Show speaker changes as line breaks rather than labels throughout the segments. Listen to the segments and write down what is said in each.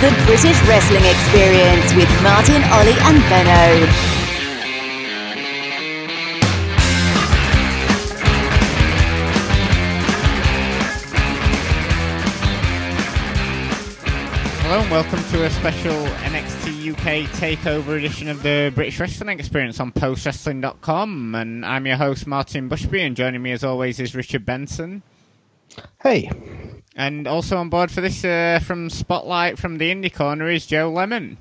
the British Wrestling Experience with Martin, Ollie, and Benno.
Hello and welcome to a special NXT UK takeover edition of the British Wrestling Experience on postwrestling.com. And I'm your host, Martin Bushby, and joining me as always is Richard Benson.
Hey.
And also on board for this uh, from Spotlight from the Indie Corner is Joe Lemon.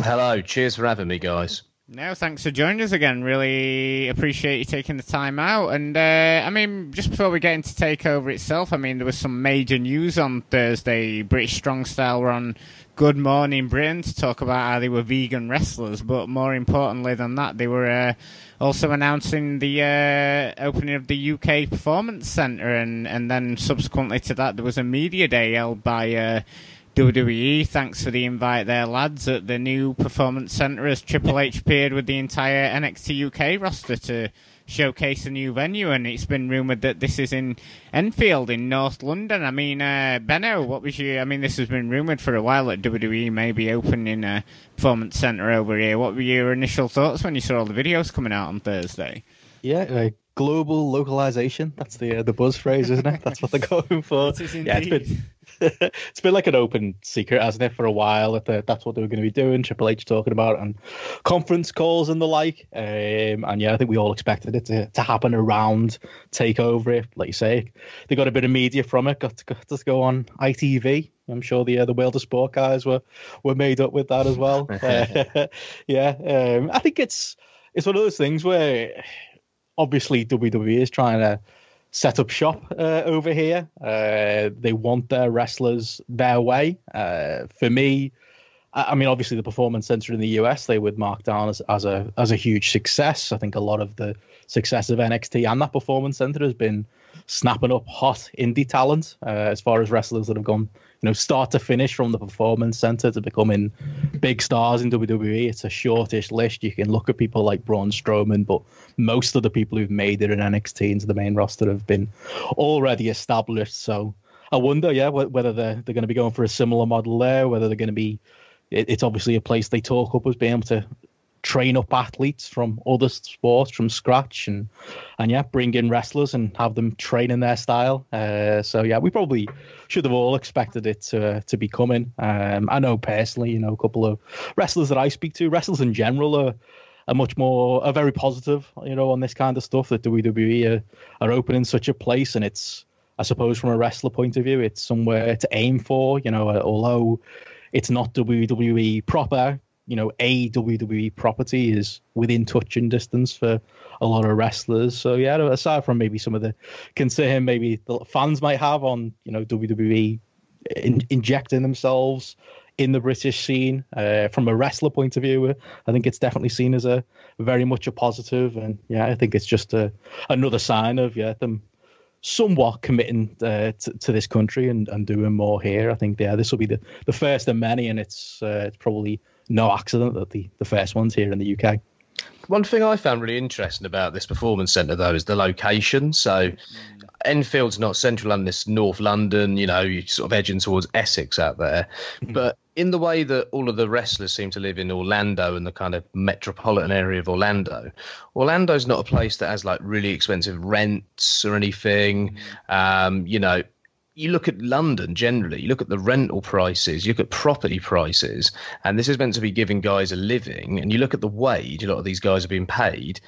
Hello, cheers for having me, guys.
No, thanks for joining us again. Really appreciate you taking the time out. And uh, I mean, just before we get into Takeover itself, I mean, there was some major news on Thursday. British Strong Style were on Good Morning Britain to talk about how they were vegan wrestlers, but more importantly than that, they were uh, also announcing the uh, opening of the UK Performance Centre, and and then subsequently to that, there was a media day held by. Uh, WWE, thanks for the invite there, lads, at the new Performance Centre as Triple H appeared with the entire NXT UK roster to showcase a new venue, and it's been rumoured that this is in Enfield in North London. I mean, uh, Benno, what was your? I mean, this has been rumoured for a while that WWE may be opening a Performance Centre over here. What were your initial thoughts when you saw all the videos coming out on Thursday?
Yeah, uh, global localization. That's the uh, the buzz phrase, isn't it? That's what they're going for.
yeah,
it's been it's been like an open secret, hasn't it, for a while? That that's what they were going to be doing. Triple H talking about and conference calls and the like. Um, and yeah, I think we all expected it to, to happen around Takeover. If, like you say, they got a bit of media from it. Got to, got to go on ITV. I'm sure the uh, the World of Sport guys were were made up with that as well. uh, yeah, um, I think it's it's one of those things where obviously WWE is trying to set up shop uh, over here. Uh, they want their wrestlers their way. Uh, for me, I, mean, obviously the Performance Center in the US they would mark down as, as a as a huge success. I think a lot of the success of NXT and that Performance Center has been snapping up hot indie talent uh, as far as wrestlers that have gone you know, start to finish from the performance center to becoming big stars in WWE. It's a shortish list. You can look at people like Braun Strowman, but most of the people who've made it in NXT into the main roster have been already established. So I wonder, yeah, whether they're they're going to be going for a similar model there, whether they're going to be. it's obviously a place they talk up as being able to train up athletes from other sports from scratch and and yeah bring in wrestlers and have them train in their style. Uh, so yeah we probably should have all expected it to to be coming. Um, i know personally you know a couple of wrestlers that i speak to wrestlers in general are are much more are very positive you know on this kind of stuff that WWE are, are opening such a place. And it's I suppose from a wrestler point of view it's somewhere to aim for you know although it's not WWE proper you know a WWE property is within touching distance for a lot of wrestlers. So yeah, aside from maybe some of the concern maybe the fans might have on you know WWE in, injecting themselves in the British scene uh, from a wrestler point of view, I think it's definitely seen as a very much a positive. positive, and yeah, I think it's just a another sign of yeah them somewhat committing uh, to, to, this country and, and doing more here. I think yeah, this will be the, the first of many, and it's uh, it's probably no accident that the, the first one's here in the UK.
One thing I found really interesting about this performance centre, though, is the location. So, Enfield's not central London, it's North London, you know, you're sort of edging towards Essex out there. Mm-hmm. But in the way that all of the wrestlers seem to live in Orlando and the kind of metropolitan area of Orlando, Orlando's not a place that has like really expensive rents or anything. Mm-hmm. Um, you know, you look at London generally, you look at the rental prices, you look at property prices, and this is meant to be giving guys a living, and you look at the wage a lot of these guys are being paid.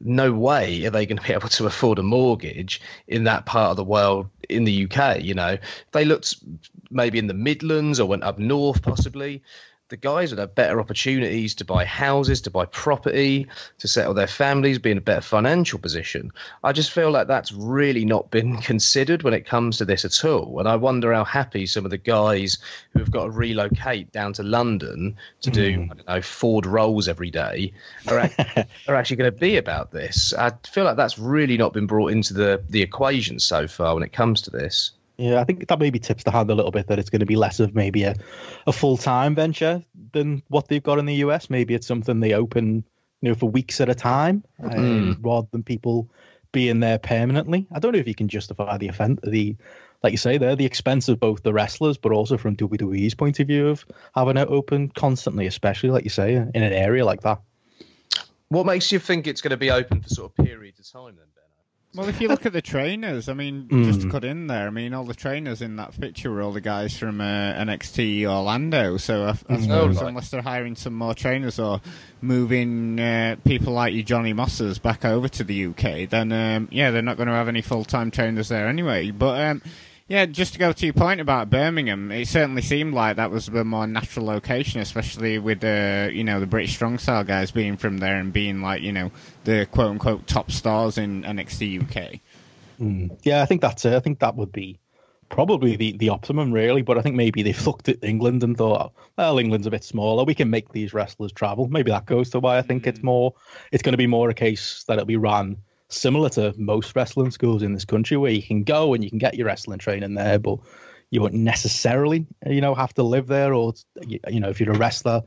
No way are they going to be able to afford a mortgage in that part of the world in the UK. You know, they looked maybe in the Midlands or went up north, possibly the guys would have better opportunities to buy houses, to buy property, to settle their families, be in a better financial position. I just feel like that's really not been considered when it comes to this at all. And I wonder how happy some of the guys who have got to relocate down to London to do, mm. I don't know, Ford rolls every day are, are actually going to be about this. I feel like that's really not been brought into the, the equation so far when it comes to this.
Yeah, I think that maybe tips the hand a little bit that it's going to be less of maybe a, a full time venture than what they've got in the US. Maybe it's something they open, you know, for weeks at a time, mm. rather than people being there permanently. I don't know if you can justify the offense, the like you say there, the expense of both the wrestlers, but also from WWE's point of view of having it open constantly, especially like you say in an area like that.
What makes you think it's going to be open for sort of periods of time then?
Well, if you look at the trainers, I mean, mm. just to cut in there, I mean, all the trainers in that picture were all the guys from uh, NXT Orlando. So I, I mm. suppose oh, unless they're hiring some more trainers or moving uh, people like you, Johnny Mosses, back over to the UK, then um, yeah, they're not going to have any full time trainers there anyway. But um, yeah, just to go to your point about Birmingham, it certainly seemed like that was the more natural location, especially with the you know the British strong style guys being from there and being like you know the quote unquote top stars in NXT UK.
Mm. Yeah, I think that's it. I think that would be probably the, the optimum, really. But I think maybe they've looked at England and thought, well, England's a bit smaller. We can make these wrestlers travel. Maybe that goes to why I think mm. it's more. It's going to be more a case that it'll be run similar to most wrestling schools in this country where you can go and you can get your wrestling training there, but you won't necessarily, you know, have to live there or, you know, if you're a wrestler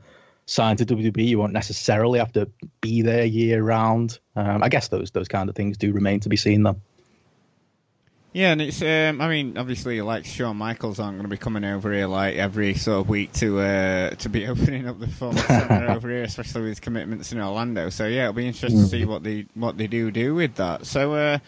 signed to WWE, you won't necessarily have to be there year round. Um, I guess those those kind of things do remain to be seen though.
Yeah, and it's. Um, I mean, obviously, like Shawn Michaels aren't going to be coming over here like every sort of week to uh, to be opening up the fun center over here, especially with his commitments in Orlando. So yeah, it'll be interesting to see what they what they do do with that. So, uh,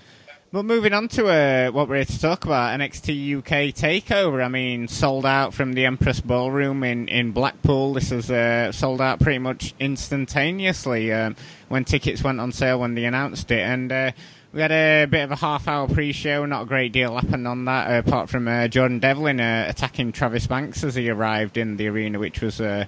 but moving on to uh, what we're here to talk about, NXT UK Takeover. I mean, sold out from the Empress Ballroom in in Blackpool. This was uh, sold out pretty much instantaneously um, when tickets went on sale when they announced it, and uh, we had a bit of a half hour pre show, not a great deal happened on that, uh, apart from uh, Jordan Devlin uh, attacking Travis Banks as he arrived in the arena, which was uh,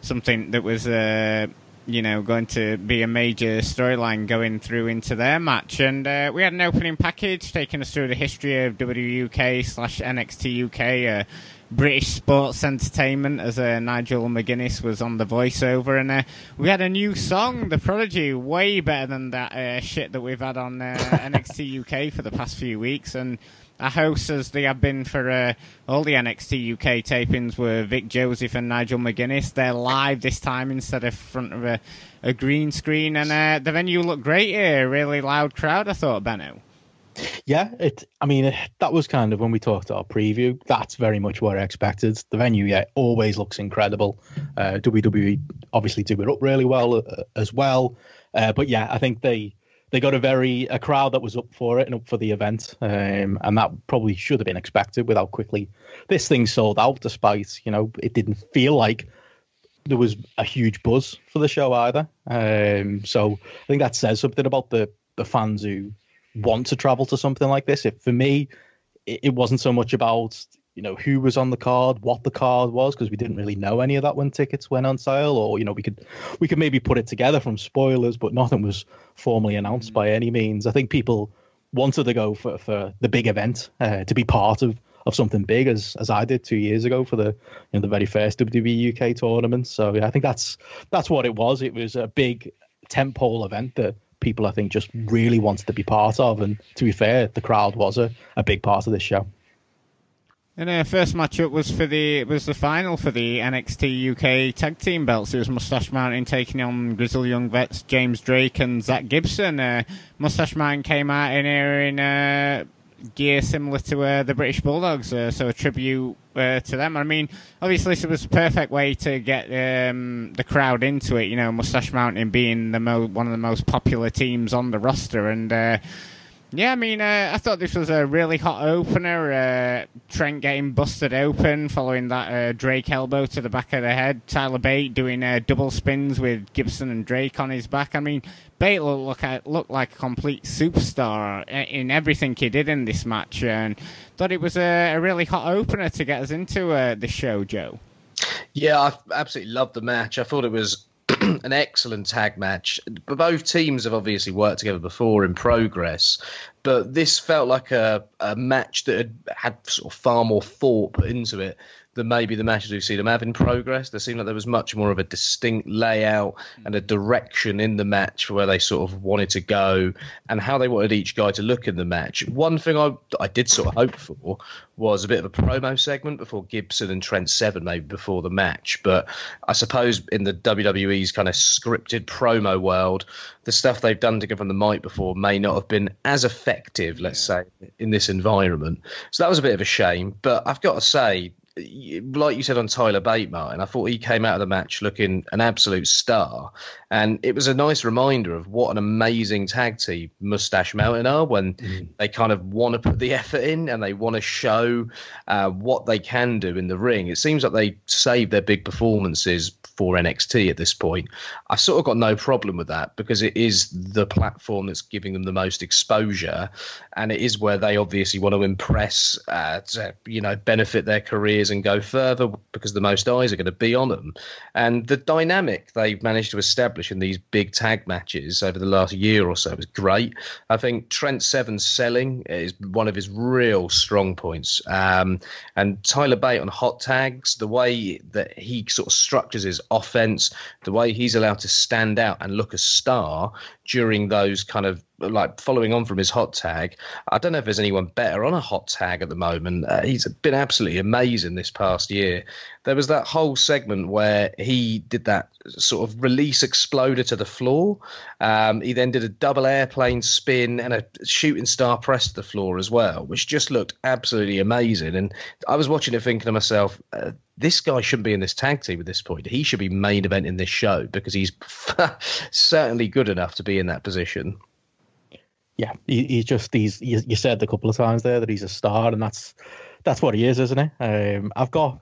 something that was. Uh, you know, going to be a major storyline going through into their match. And uh, we had an opening package taking us through the history of WUK slash NXT UK, British sports entertainment as uh, Nigel McGuinness was on the voiceover, and uh, we had a new song, The Prodigy, way better than that uh, shit that we've had on uh, NXT UK for the past few weeks. And our hosts, as they have been for uh, all the NXT UK tapings, were Vic Joseph and Nigel McGuinness. They're live this time instead of front of a, a green screen, and uh, the venue looked great here. Really loud crowd, I thought, Benno.
Yeah, it. I mean, that was kind of when we talked our preview. That's very much what I expected. The venue, yeah, always looks incredible. Uh, WWE obviously do it up really well uh, as well. Uh, but yeah, I think they they got a very a crowd that was up for it and up for the event, um, and that probably should have been expected with how quickly this thing sold out. Despite you know, it didn't feel like there was a huge buzz for the show either. Um, so I think that says something about the the fans who want to travel to something like this. If for me, it, it wasn't so much about you know who was on the card, what the card was, because we didn't really know any of that when tickets went on sale, or you know we could we could maybe put it together from spoilers, but nothing was formally announced by any means. I think people wanted to go for, for the big event uh, to be part of of something big as as I did two years ago for the you know the very first WWE UK tournament. So yeah, I think that's that's what it was. It was a big tentpole event that people I think just really wanted to be part of. And to be fair, the crowd was a, a big part of this show.
And our first matchup was for the was the final for the NXT UK tag team belts. It was Mustache Mountain taking on Grizzled Young Vets James Drake and Zack Gibson. Uh, Mustache Mountain came out in here in uh, gear similar to uh, the British Bulldogs, uh, so a tribute uh, to them. I mean, obviously, this was a perfect way to get um, the crowd into it. You know, Mustache Mountain being the mo- one of the most popular teams on the roster, and uh, yeah, I mean, uh, I thought this was a really hot opener. Uh, Trent getting busted open following that uh, Drake elbow to the back of the head. Tyler Bate doing uh, double spins with Gibson and Drake on his back. I mean, Bate looked, look, looked like a complete superstar in everything he did in this match, and thought it was a, a really hot opener to get us into uh, the show, Joe.
Yeah, I absolutely loved the match. I thought it was an excellent tag match. Both teams have obviously worked together before in progress, but this felt like a, a match that had, had sort of far more thought put into it than maybe the matches we've seen them have in progress. There seemed like there was much more of a distinct layout and a direction in the match for where they sort of wanted to go and how they wanted each guy to look in the match. One thing I I did sort of hope for was a bit of a promo segment before Gibson and Trent Seven, maybe before the match. But I suppose in the WWE's kind of scripted promo world, the stuff they've done to give them the mic before may not have been as effective, let's say, in this environment. So that was a bit of a shame. But I've got to say, like you said on Tyler Bate, Martin, I thought he came out of the match looking an absolute star. And it was a nice reminder of what an amazing tag team Mustache Mountain are when mm. they kind of want to put the effort in and they want to show uh, what they can do in the ring. It seems like they save their big performances for NXT at this point. I've sort of got no problem with that because it is the platform that's giving them the most exposure. And it is where they obviously want to impress, uh, to, you know, benefit their careers and go further because the most eyes are going to be on them. And the dynamic they've managed to establish in these big tag matches over the last year or so is great. I think Trent Seven's selling is one of his real strong points. Um, and Tyler Bate on hot tags, the way that he sort of structures his offense, the way he's allowed to stand out and look a star during those kind of like following on from his hot tag. I don't know if there's anyone better on a hot tag at the moment. Uh, he's been absolutely amazing this past year. There was that whole segment where he did that sort of release exploder to the floor. Um, he then did a double airplane spin and a shooting star press to the floor as well, which just looked absolutely amazing. And I was watching it thinking to myself, uh, this guy shouldn't be in this tag team at this point. He should be main event in this show because he's certainly good enough to be in that position
yeah, he, he's just he's you, you, said a couple of times there that he's a star, and that's that's what he is, isn't he? Um, I've got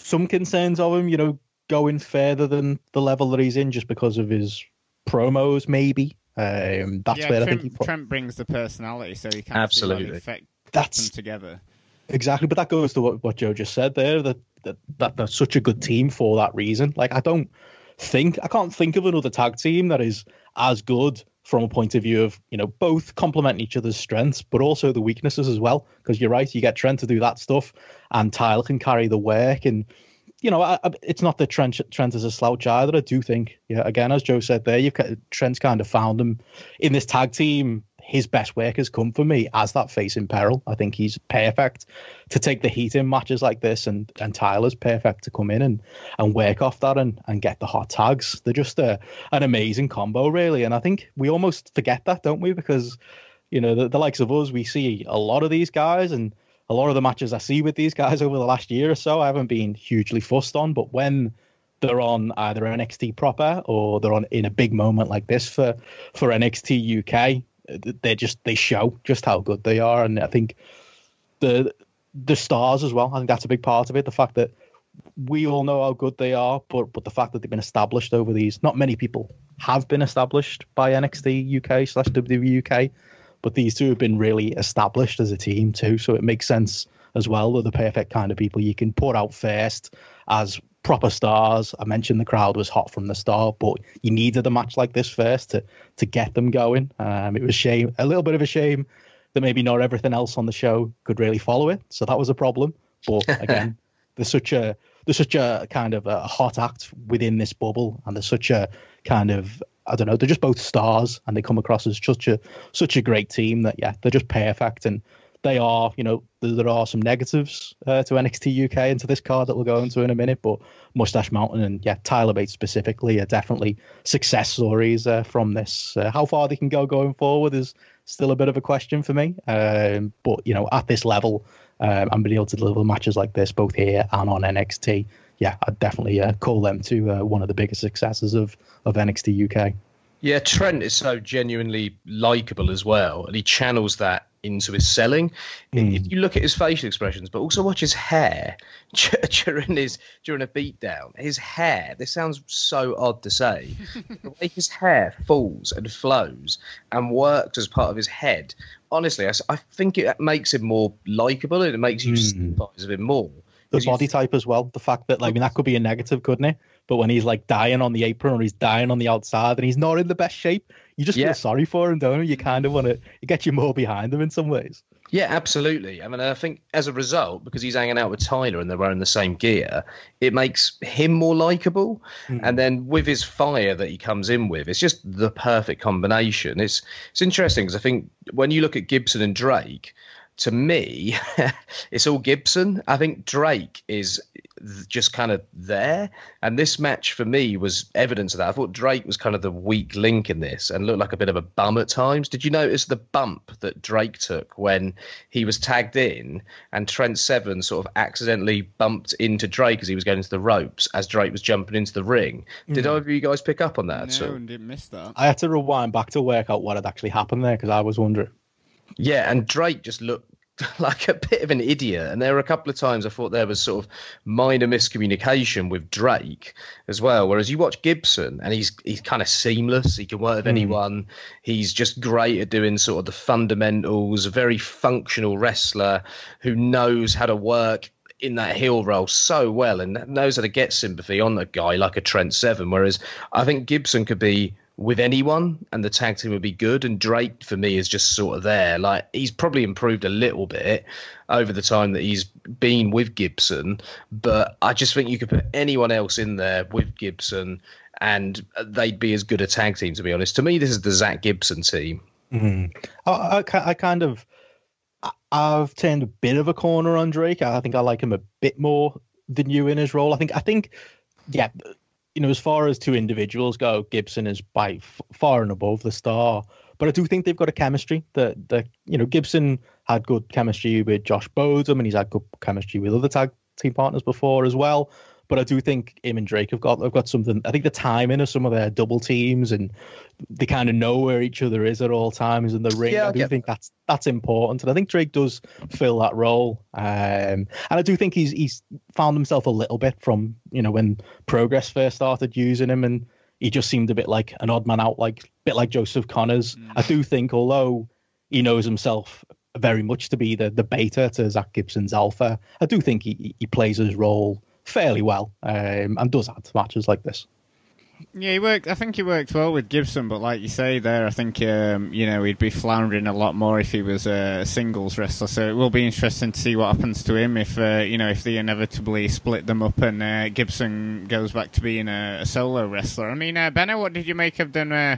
some concerns of him, you know, going further than the level that he's in, just because of his promos, maybe. Um, that's
yeah,
where
Trent,
I think he
put... Trent brings the personality, so he can
absolutely
affect
that's
them together.
Exactly, but that goes to what, what Joe just said there. That, that that they're such a good team for that reason. Like I don't think I can't think of another tag team that is as good from a point of view of you know both complementing each other's strengths but also the weaknesses as well. Because you're right you get Trent to do that stuff and Tyler can carry the work and you know I, I, it's not that Trent Trent is a slouch either I do think. Yeah again as Joe said there you've Trent's kind of found him in this tag team his best work has come for me as that face in peril. I think he's perfect to take the heat in matches like this, and and Tyler's perfect to come in and and work off that and and get the hot tags. They're just a, an amazing combo, really. And I think we almost forget that, don't we? Because you know the, the likes of us, we see a lot of these guys and. A lot of the matches I see with these guys over the last year or so, I haven't been hugely fussed on. But when they're on either NXT proper or they're on in a big moment like this for for NXT UK, they just they show just how good they are, and I think the the stars as well. I think that's a big part of it. The fact that we all know how good they are, but but the fact that they've been established over these. Not many people have been established by NXT UK slash WWE UK, but these two have been really established as a team too. So it makes sense as well. They're the perfect kind of people you can put out first as proper stars. I mentioned the crowd was hot from the start, but you needed a match like this first to to get them going. Um, it was shame, a little bit of a shame that maybe not everything else on the show could really follow it. So that was a problem. But again, there's such a there's such a kind of a hot act within this bubble, and there's such a kind of I don't know. They're just both stars, and they come across as such a such a great team that yeah, they're just perfect. And they are, you know, there are some negatives uh, to NXT UK and to this card that we'll go into in a minute, but Mustache Mountain and yeah, Tyler Bates specifically are definitely success stories uh, from this. Uh, how far they can go going forward is still a bit of a question for me, um, but you know, at this level, um, and being able to deliver matches like this both here and on NXT, yeah, I'd definitely uh, call them to uh, one of the biggest successes of of NXT UK.
Yeah, Trent is so genuinely likable as well, and he channels that into his selling. Mm. If you look at his facial expressions, but also watch his hair during his during a beatdown, his hair. This sounds so odd to say. the way his hair falls and flows and works as part of his head. Honestly, I, I think it makes him more likable and it makes you mm. sympathise with him more.
The body type as well. The fact that, like, I mean, that could be a negative, couldn't it? But when he's like dying on the apron or he's dying on the outside and he's not in the best shape, you just yeah. feel sorry for him, don't you? You kind of want to, get you more behind him in some ways.
Yeah, absolutely. I mean, I think as a result, because he's hanging out with Tyler and they're wearing the same gear, it makes him more likable. Mm. And then with his fire that he comes in with, it's just the perfect combination. It's it's interesting because I think when you look at Gibson and Drake, to me, it's all Gibson. I think Drake is just kind of there. And this match for me was evidence of that. I thought Drake was kind of the weak link in this and looked like a bit of a bum at times. Did you notice the bump that Drake took when he was tagged in and Trent Seven sort of accidentally bumped into Drake as he was going into the ropes as Drake was jumping into the ring? Did mm. either of you guys pick up on that?
No, so? didn't miss that.
I had to rewind back to work out what had actually happened there because I was wondering.
Yeah, and Drake just looked like a bit of an idiot. And there were a couple of times I thought there was sort of minor miscommunication with Drake as well. Whereas you watch Gibson and he's he's kind of seamless. He can work with mm. anyone. He's just great at doing sort of the fundamentals. A very functional wrestler who knows how to work in that heel role so well and knows how to get sympathy on a guy like a Trent Seven. Whereas I think Gibson could be with anyone and the tag team would be good. And Drake for me is just sort of there. Like he's probably improved a little bit over the time that he's been with Gibson, but I just think you could put anyone else in there with Gibson and they'd be as good a tag team. To be honest, to me, this is the Zack Gibson team.
Mm-hmm. I, I, I kind of. I've turned a bit of a corner on Drake. I think I like him a bit more than you in his role. I think I think yeah, you know, as far as two individuals go, Gibson is by f- far and above the star. But I do think they've got a chemistry that, that you know, Gibson had good chemistry with Josh Bodom and he's had good chemistry with other tag team partners before as well. But I do think him and Drake have got have got something. I think the timing of some of their double teams and they kind of know where each other is at all times in the ring. Yeah, I do think that's that's important, and I think Drake does fill that role. Um, and I do think he's he's found himself a little bit from you know when Progress first started using him, and he just seemed a bit like an odd man out, like a bit like Joseph Conners. Mm. I do think, although he knows himself very much to be the the beta to Zack Gibson's alpha, I do think he he plays his role fairly well um, and does add to matches like this.
Yeah, he worked. I think he worked well with Gibson, but like you say there, I think um, you know he'd be floundering a lot more if he was a singles wrestler. So it will be interesting to see what happens to him if uh, you know if they inevitably split them up and uh, Gibson goes back to being a, a solo wrestler. I mean, uh, what did you make of them uh,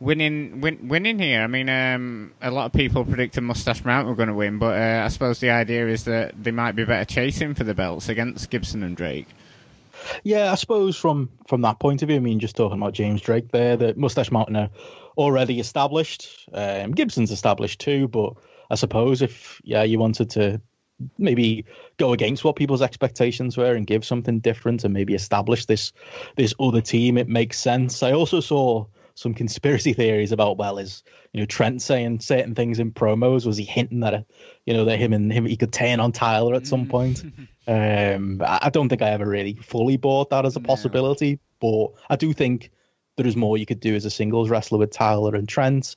winning win, winning here? I mean, um, a lot of people predicted Mustache Mountain were going to win, but uh, I suppose the idea is that they might be better chasing for the belts against Gibson and Drake.
Yeah, I suppose from from that point of view, I mean, just talking about James Drake there, the Mustache Mountain are already established. Um, Gibson's established too, but I suppose if yeah, you wanted to maybe go against what people's expectations were and give something different and maybe establish this this other team, it makes sense. I also saw some conspiracy theories about well is you know Trent saying certain things in promos? Was he hinting that you know that him and him he could turn on Tyler at some point? Um I don't think I ever really fully bought that as a possibility no. but I do think there is more you could do as a singles wrestler with Tyler and Trent.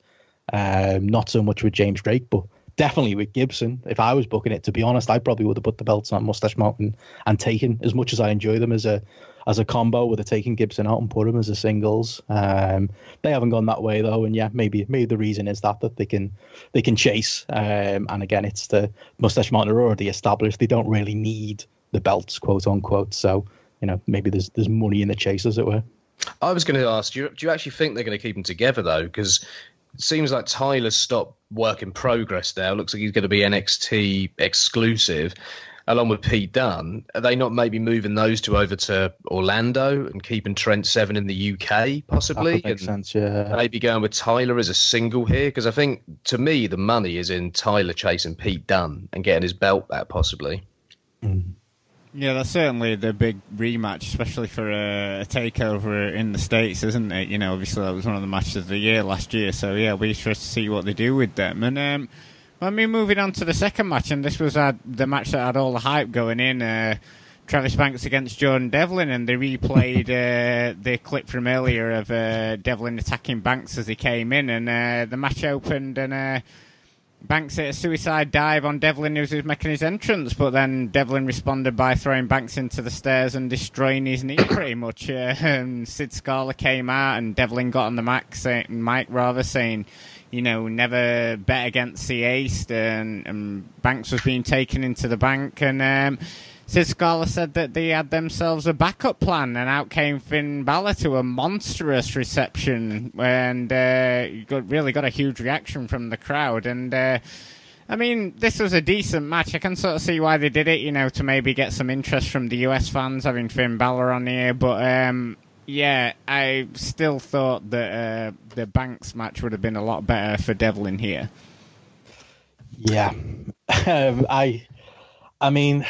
Um not so much with James Drake but definitely with Gibson. If I was booking it to be honest I probably would have put the belts on Mustache Mountain and taken as much as I enjoy them as a as a combo with a taking Gibson out and put him as a singles. Um, they haven't gone that way though, and yeah, maybe maybe the reason is that that they can they can chase. Um, and again, it's the Mustache Mountain are already established. They don't really need the belts, quote unquote. So you know, maybe there's there's money in the chase, as it were.
I was going to ask, do you, do you actually think they're going to keep them together though? Because it seems like Tyler's stopped work in progress now. Looks like he's going to be NXT exclusive along with Pete Dunne, are they not maybe moving those two over to Orlando and keeping Trent Seven in the UK possibly?
That makes sense, yeah.
Maybe going with Tyler as a single here because I think to me the money is in Tyler chasing Pete Dunne and getting his belt back possibly.
Mm. Yeah, that's certainly the big rematch, especially for a, a, takeover in the states, isn't it? You know, obviously that was one of the matches of the year last year, so yeah, we're interested to see what they do with them. And um, I mean, moving on to the second match, and this was uh, the match that had all the hype going in. Uh, Travis Banks against Jordan Devlin, and they replayed uh, the clip from earlier of uh, Devlin attacking Banks as he came in, and uh, the match opened, and uh, Banks hit a suicide dive on Devlin as he was making his entrance, but then Devlin responded by throwing Banks into the stairs and destroying his knee pretty much. Uh, Sid Scala came out, and Devlin got on the mic, saying, mic rather saying you know, never bet against the ace, and, and Banks was being taken into the bank, and um, said that they had themselves a backup plan, and out came Finn Balor to a monstrous reception, and uh, got, really got a huge reaction from the crowd, and. Uh, I mean, this was a decent match. I can sort of see why they did it, you know, to maybe get some interest from the US fans having Finn Balor on here. But um, yeah, I still thought that uh, the Banks match would have been a lot better for Devlin here.
Yeah, um, I, I mean,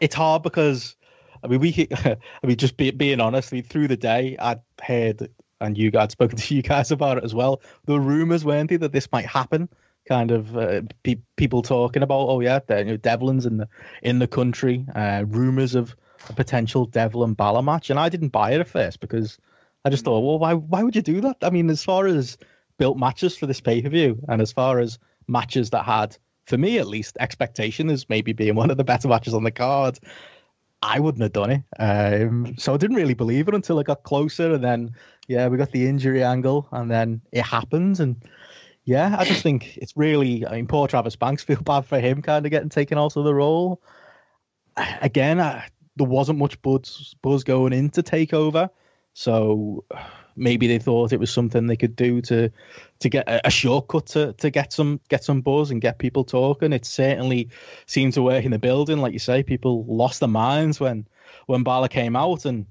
it's hard because I mean we, I mean just be, being honest, I mean, through the day I'd heard and you guys spoken to you guys about it as well. The rumors weren't that this might happen? Kind of uh, pe- people talking about, oh yeah, you know, Devlin's in the in the country. Uh, rumors of a potential Devlin Balor match, and I didn't buy it at first because I just thought, well, why why would you do that? I mean, as far as built matches for this pay per view, and as far as matches that had, for me at least, expectation as maybe being one of the better matches on the card, I wouldn't have done it. Um, so I didn't really believe it until I got closer, and then yeah, we got the injury angle, and then it happened, and yeah, I just think it's really. I mean, poor Travis Banks feel bad for him, kind of getting taken out of the role. Again, I, there wasn't much buzz buzz going into takeover, so maybe they thought it was something they could do to to get a, a, shortcut to to get some get some buzz and get people talking. It certainly seemed to work in the building, like you say. People lost their minds when when Balor came out, and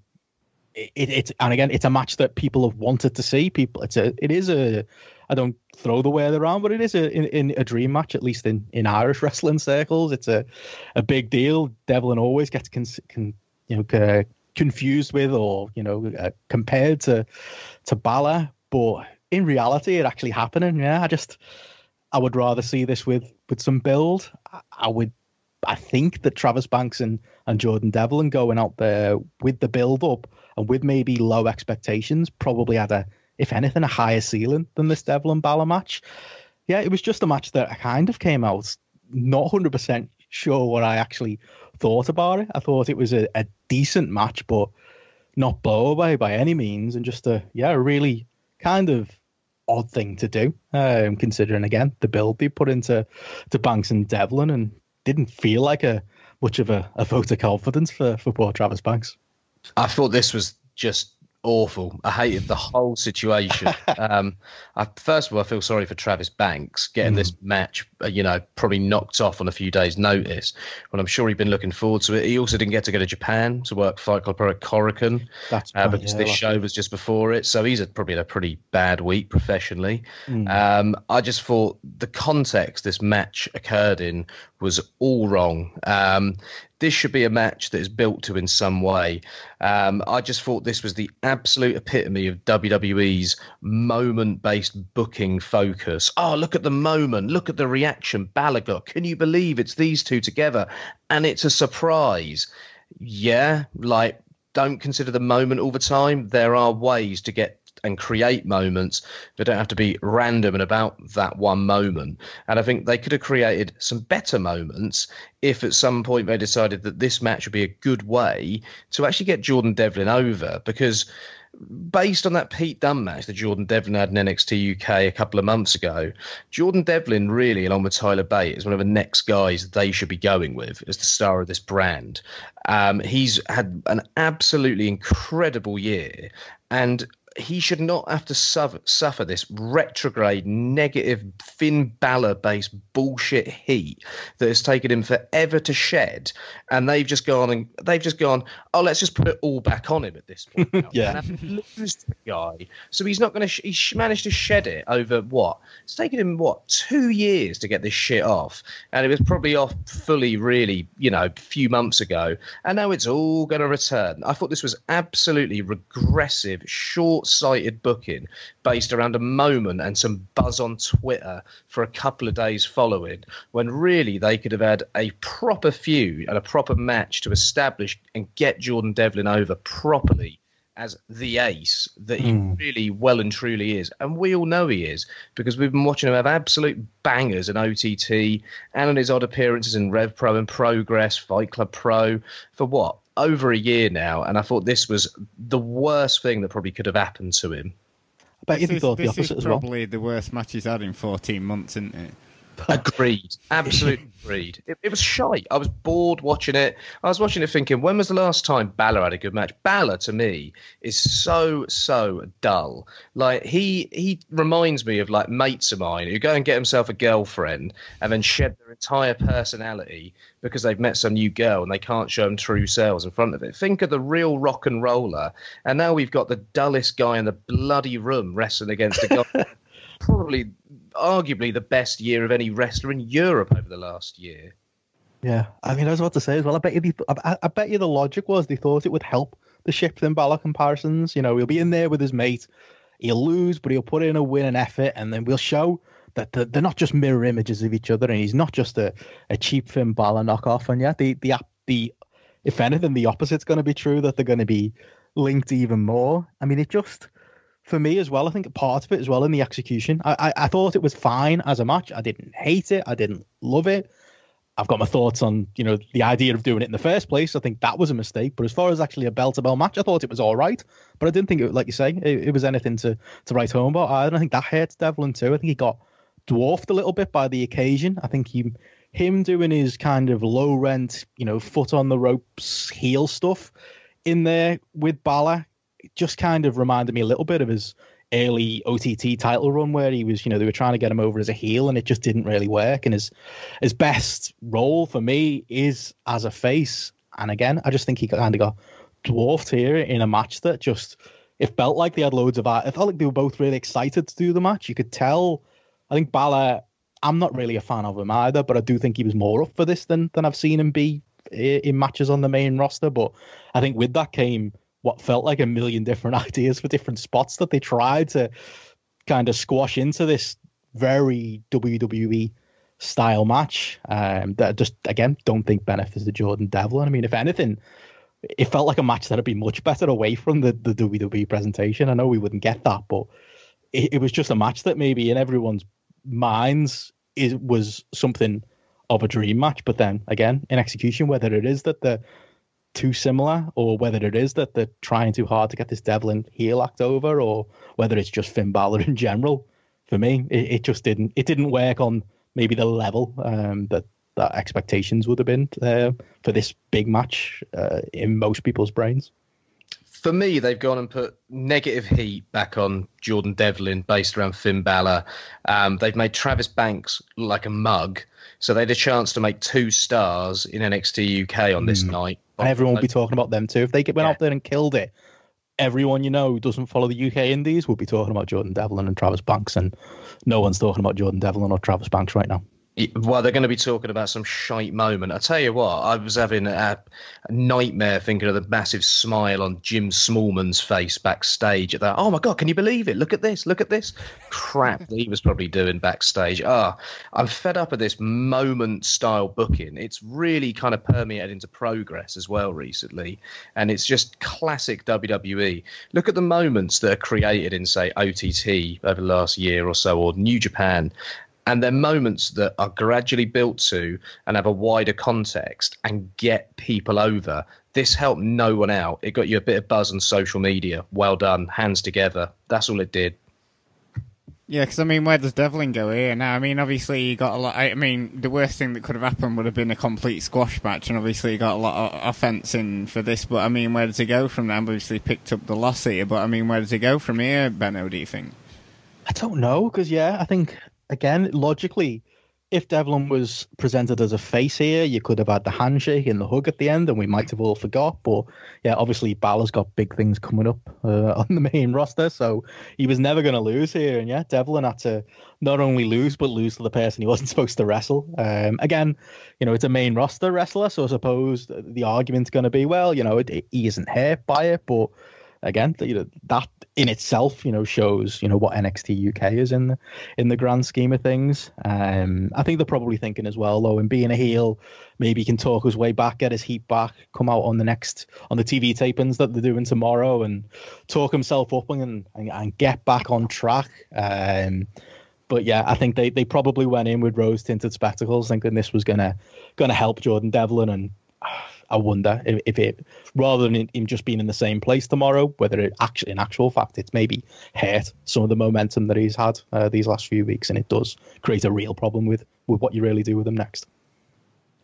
it, it, and again, it's a match that people have wanted to see. People, it's a it is a I don't throw the word around, but it is a in, in, a dream match, at least in, in Irish wrestling circles. It's a a big deal. Devlin always gets con, con, you know uh, confused with or you know uh, compared to to Balor, but in reality, it actually happening. Yeah, I just I would rather see this with with some build. I, I would. I think that Travis Banks and, and Jordan Devlin going out there with the build up and with maybe low expectations probably had a if anything, a higher ceiling than this Devlin Balor match. Yeah, it was just a match that I kind of came out not 100% sure what I actually thought about it. I thought it was a, a decent match, but not blow away by any means, and just a yeah, a really kind of odd thing to do. Um, considering again the build they put into to Banks and Devlin, and didn't feel like a much of a, a vote of confidence for for poor Travis Banks.
I thought this was just awful. I hated the whole situation. um, I, first of all, I feel sorry for Travis Banks getting mm. this match, uh, you know, probably knocked off on a few days' notice. Well, I'm sure he'd been looking forward to it. He also didn't get to go to Japan to work Fight Club Pro at Korakuen That's uh, because yeah, this like show was just before it. So he's probably had a pretty bad week professionally. Mm. Um, I just thought the context this match occurred in was all wrong. Um, this should be a match that is built to in some way. Um, I just thought this was the absolute epitome of WWE's moment based booking focus. Oh, look at the moment. Look at the reaction. Balaga. Can you believe it's these two together? And it's a surprise. Yeah, like, don't consider the moment all the time. There are ways to get and create moments that don't have to be random and about that one moment. And I think they could have created some better moments if at some point they decided that this match would be a good way to actually get Jordan Devlin over because based on that Pete Dunne match that Jordan Devlin had in NXT UK a couple of months ago, Jordan Devlin really, along with Tyler Bate, is one of the next guys they should be going with as the star of this brand. Um, he's had an absolutely incredible year, and he should not have to suffer, suffer this retrograde, negative, Finn Balor based bullshit heat that has taken him forever to shed. And they've just gone and they've just gone, oh, let's just put it all back on him at this point.
yeah.
lose the guy. So he's not going to, sh- he's managed to shed it over what? It's taken him, what, two years to get this shit off. And it was probably off fully, really, you know, a few months ago. And now it's all going to return. I thought this was absolutely regressive, short short-sighted booking based around a moment and some buzz on Twitter for a couple of days following, when really they could have had a proper feud and a proper match to establish and get Jordan Devlin over properly as the ace that he mm. really well and truly is. And we all know he is because we've been watching him have absolute bangers in OTT and on his odd appearances in Rev Pro and Progress, Fight Club Pro for what? Over a year now, and I thought this was the worst thing that probably could have happened to him.
I bet you they thought the opposite
as
well.
Probably the worst match he's had in 14 months, isn't it?
Agreed. Absolutely agreed. It, it, was shite. I was bored watching it. I was watching it thinking, when was the last time Balor had a good match? Balor to me is so so dull. Like he he reminds me of like mates of mine who go and get himself a girlfriend and then shed their entire personality because they've met some new girl and they can't show them true selves in front of it. Think of the real rock and roller, and now we've got the dullest guy in the bloody room wrestling against a guy. probably arguably the best year of any wrestler in Europe over the last year.
Yeah, I mean, I was about to say as well. I bet you, the, I, I, bet you the logic was they thought it would help the Shipp and Balor comparisons. You know, he'll be in there with his mate, he'll lose, but he'll put in a win and effort, and then we'll show that they're not just mirror images of each other, and he's not just a, a cheap Finn Balor knockoff. And yeah, the the the if anything, the opposite's going to be true that they're going to be linked even more. I mean, it just for me as well. I think part of it as well in the execution. I, I, I thought it was fine as a match. I didn't hate it. I didn't love it. I've got my thoughts on you know the idea of doing it in the first place. I think that was a mistake. But as far as actually a bell to bell match, I thought it was all right. But I didn't think it, like you say, it, it was anything to to write home about. I don't think that hurts Devlin too. I think he got dwarfed a little bit by the occasion. I think he him doing his kind of low rent, you know, foot on the ropes heel stuff in there with Balor just kind of reminded me a little bit of his early OTT title run where he was, you know, they were trying to get him over as a heel and it just didn't really work. And his his best role for me is as a face. And again, I just think he kind of got dwarfed here in a match that just it felt like they had loads of art. It felt like they were both really excited to do the match. You could tell. I think Balor. I'm not really a fan of him either, but I do think he was more up for this than than I've seen him be in matches on the main roster. But I think with that came what felt like a million different ideas for different spots that they tried to kind of squash into this very WWE style match. Um, that just again don't think benefits the Jordan Devlin. I mean, if anything, it felt like a match that'd be much better away from the, the WWE presentation. I know we wouldn't get that, but it, it was just a match that maybe in everyone's minds it was something of a dream match. But then again, in execution, whether it is that the too similar, or whether it is that they're trying too hard to get this Devlin heel act over, or whether it's just Finn Balor in general. For me, it, it just didn't it didn't work on maybe the level um, that that expectations would have been uh, for this big match uh, in most people's brains.
For me, they've gone and put negative heat back on Jordan Devlin based around Finn Balor. Um, they've made Travis Banks look like a mug. So they had a chance to make two stars in NXT UK on this mm. night.
And everyone will be talking about them too. If they went yeah. out there and killed it, everyone you know who doesn't follow the UK Indies will be talking about Jordan Devlin and Travis Banks, and no one's talking about Jordan Devlin or Travis Banks right now.
Well, they're going to be talking about some shite moment. I tell you what, I was having a, nightmare thinking of the massive smile on Jim Smallman's face backstage at that. Oh my god, can you believe it? Look at this! Look at this! Crap that he was probably doing backstage. Ah, oh, I'm fed up of this moment style booking. It's really kind of permeated into progress as well recently, and it's just classic WWE. Look at the moments that are created in say OTT over the last year or so, or New Japan, and they're moments that are gradually built to and have a wider context and get people over. This helped no one out. It got you a bit of buzz on social media. Well done, hands together. That's all it did.
Yeah, because I mean, where does Devlin go here now? I mean, obviously you got a lot. I mean, the worst thing that could have happened would have been a complete squash match, and obviously you got a lot of offense in for this. But I mean, where does he go from there? Obviously picked up the loss here, but I mean, where does he go from here, Benno? Do you think?
I don't know because yeah, I think again, logically, if Devlin was presented as a face here, you could have had the handshake and the hug at the end, and we might have all forgot. But yeah, obviously Balor's got big things coming up uh, on the main roster, so he was never going to lose here. And yeah, Devlin had to not only lose but lose to the person he wasn't supposed to wrestle. Um, again, you know, it's a main roster wrestler, so I suppose the argument's going to be, well, you know, it, it, he isn't hurt by it, but again, you know, that in itself, you know, shows you know what NXT UK is in the in the grand scheme of things. Um, I think they're probably thinking as well, though, in being a heel, maybe he can talk his way back, get his heat back, come out on the next on the TV tapings that they're doing tomorrow, and talk himself up and and, and get back on track. Um, but yeah, I think they, they probably went in with rose tinted spectacles, thinking this was gonna gonna help Jordan Devlin, and I wonder if, if it rather than him just being in the same place tomorrow, whether it actually, in actual fact, it's maybe hurt some of the momentum that he's had uh, these last few weeks, and it does create a real problem with with what you really do with him next.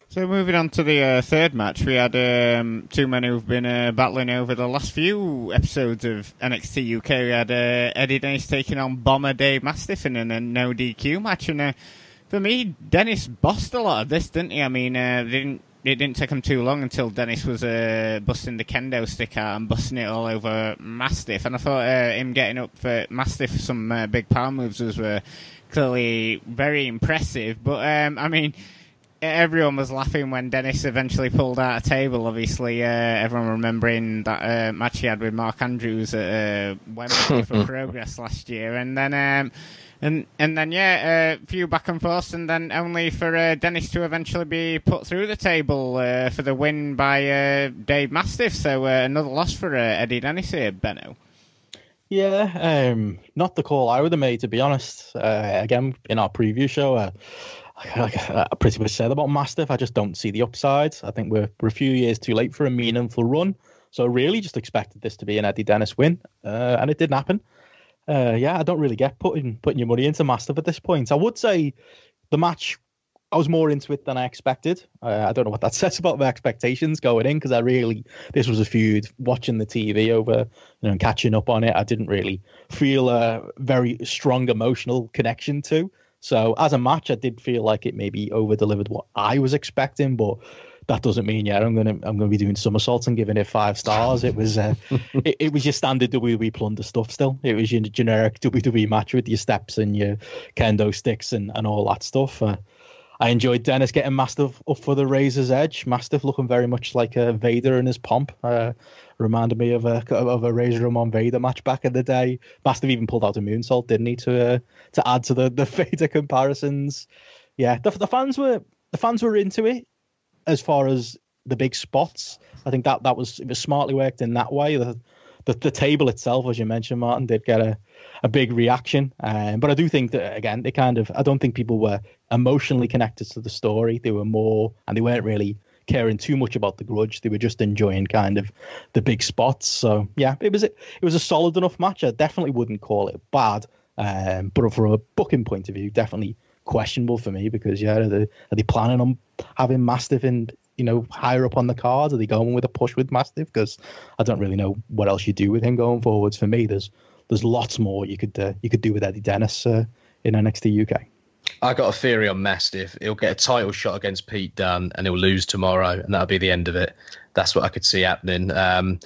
So moving on to the uh, third match, we had um, two men who've been uh, battling over the last few episodes of NXT UK. We had uh, Eddie Dennis taking on Bomber Dave Mastiff in a no DQ match, and uh, for me, Dennis bossed a lot of this, didn't he? I mean, uh, didn't it didn't take him too long until Dennis was uh, busting the kendo stick out and busting it all over Mastiff, and I thought him getting up for Mastiff some big power moves was clearly very impressive. But um, I mean everyone was laughing when Dennis eventually pulled out a table. Obviously, uh, everyone remembering that uh, match he had with Mark Andrews at uh, Wembley for Progress last year, and then. Um, and and then yeah, a uh, few back and forth, and then only for uh, Dennis to eventually be put through the table uh, for the win by uh, Dave Mastiff. So uh, another loss for uh, Eddie Dennis here, Benno.
Yeah, um, not the call I would have made to be honest. again, in our preview show, like I pretty much said about Mastiff, I just don't see the upside. I think we're, we're a few years too late for a meaningful run. So I really just expected this to be an Eddie Dennis win, and it didn't happen. Uh, yeah, I don't really get putting putting your money into Mastiff at this point. I would say the match, I was more into it than I expected. Uh, I don't know what that says about my expectations going in because I really this was a feud. Watching the TV over, you know, and catching up on it, I didn't really feel a very strong emotional connection to. So as a match, I did feel like it maybe over delivered what I was expecting, but that doesn't mean yeah I'm gonna I'm gonna be doing somersaults and giving it five stars. It was uh, it, it, was your standard WWE plunder stuff. Still, it was your generic WWE match with your steps and your kendo sticks and, and all that stuff. Uh, I enjoyed Dennis getting Mastiff up for the Razor's Edge. Mastiff looking very much like a Vader in his pomp. Uh, reminded me of a of a Razor Ramon Vader match back in the day. Mastiff even pulled out a moonsault, didn't he, to uh, to add to the the Vader comparisons. Yeah, the, the fans were the fans were into it as far as the big spots. I think that that was it was smartly worked in that way. The the, the table itself, as you mentioned, Martin, did get a, a big reaction. Um, but I do think that again, they kind of I don't think people were emotionally connected to the story. They were more, and they weren't really caring too much about the grudge. They were just enjoying kind of the big spots. So yeah, it was it was a solid enough match. I definitely wouldn't call it bad, um, but from a booking point of view, definitely questionable for me because yeah, are they, are they planning on having Mastiff in you know higher up on the cards? Are they going with a push with Mastiff? Because I don't really know what else you do with him going forwards. For me, there's there's lots more you could uh, you could do with Eddie Dennis uh, in NXT UK.
I got a theory on Mastiff. He'll get a title shot against Pete Dunne, and he'll lose tomorrow, and that'll be the end of it. That's what I could see happening. Um,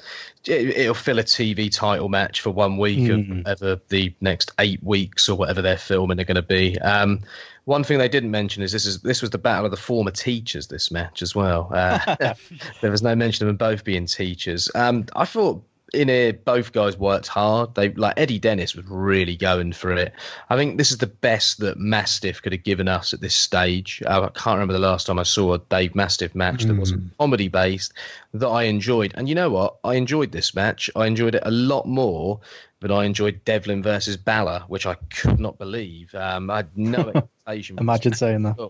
it, will fill a TV title match for one week mm. of whatever the next eight weeks or whatever they're filming are going to be. Um, one thing they didn't mention is this is this was the battle of the former teachers. This match as well. Uh, there was no mention of them both being teachers. Um, I thought in here, both guys worked hard. They like Eddie Dennis was really going for it. I think this is the best that Mastiff could have given us at this stage. I can't remember the last time I saw a Dave Mastiff match mm. that wasn't hmm. comedy based that I enjoyed. And you know what? I enjoyed this match. I enjoyed it a lot more than I enjoyed Devlin versus Balor, which I could not believe. Um, I had no expectation.
Imagine saying that.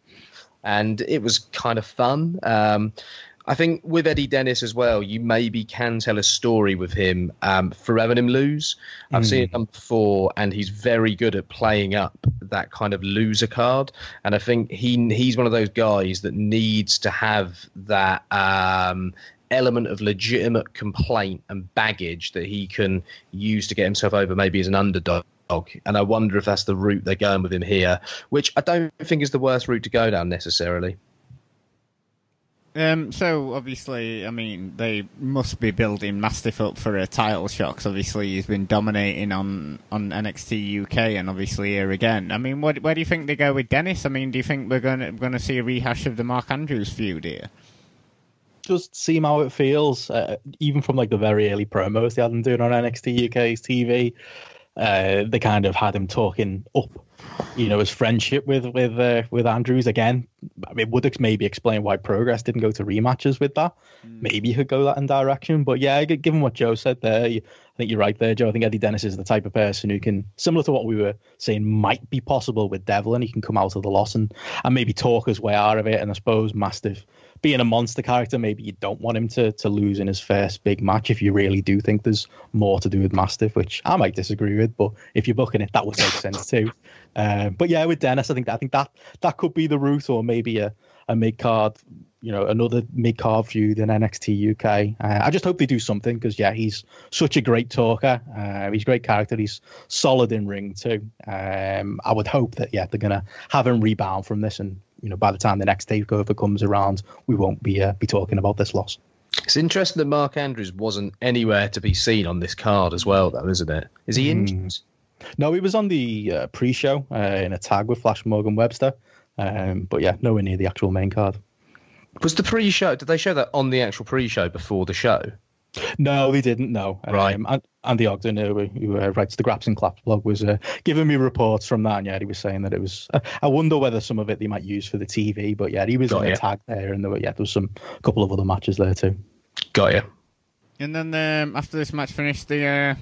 And it was kind of fun. Um, I think with Eddie Dennis as well, you maybe can tell a story with him um, for having him lose. I've mm. seen it done before, and he's very good at playing up that kind of loser card. And I think he he's one of those guys that needs to have that um, element of legitimate complaint and baggage that he can use to get himself over, maybe as an underdog. And I wonder if that's the route they're going with him here, which I don't think is the worst route to go down necessarily.
Um, so obviously, I mean, they must be building Mastiff up for a title shot. Cause obviously, he's been dominating on, on NXT UK, and obviously here again. I mean, what, where do you think they go with Dennis? I mean, do you think we're going to going to see a rehash of the Mark Andrews feud here?
Just seem how it feels, uh, even from like the very early promos they had him doing on NXT UK's TV. Uh, they kind of had him talking up you know his friendship with with uh, with Andrews again. I mean, would maybe explain why Progress didn't go to rematches with that. Mm. Maybe he could go that in direction. But yeah, given what Joe said there, I think you're right there, Joe. I think Eddie Dennis is the type of person who can, similar to what we were saying, might be possible with Devlin. He can come out of the loss and and maybe talk his way out of it. And I suppose Mastiff being a monster character, maybe you don't want him to to lose in his first big match if you really do think there's more to do with Mastiff, which I might disagree with, but if you're booking it, that would make sense too. Uh, but yeah, with Dennis, I think I think that that could be the route, or maybe a a mid card, you know, another mid card feud in NXT UK. Uh, I just hope they do something because yeah, he's such a great talker. Uh, he's a great character. He's solid in ring too. Um, I would hope that yeah, they're gonna have him rebound from this, and you know, by the time the next takeover comes around, we won't be uh, be talking about this loss.
It's interesting that Mark Andrews wasn't anywhere to be seen on this card as well, though, isn't it? Is he injured? Mm.
No, he was on the uh, pre-show uh, in a tag with Flash Morgan Webster. Um, but yeah, nowhere near the actual main card.
Was the pre-show? Did they show that on the actual pre-show before the show?
No, they didn't. No,
right. Um,
Andy Ogden, who, who uh, writes the Graps and Claps blog, was uh, giving me reports from that. And yeah, he was saying that it was. Uh, I wonder whether some of it they might use for the TV. But yeah, he was Got in a tag there, and there were yeah, there was some a couple of other matches there too.
Got you.
And then um, after this match finished, the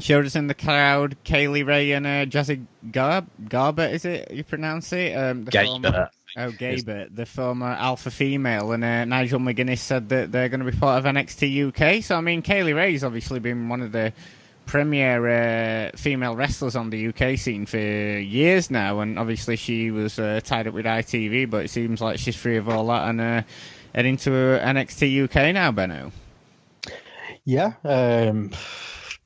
showed us in the crowd Kay Lee Ray and uh, Jazzy Garb Garber, is it you pronounce it?
Um, the Former,
oh, Gaber, the former alpha female, and uh, Nigel McGuinness said that they're going to be part of NXT UK. So I mean, Kay Lee Ray's obviously been one of the premier uh, female wrestlers on the UK scene for years now, and obviously she was uh, tied up with ITV, but it seems like she's free of all that and uh, heading to NXT UK now, Benno.
Yeah, um,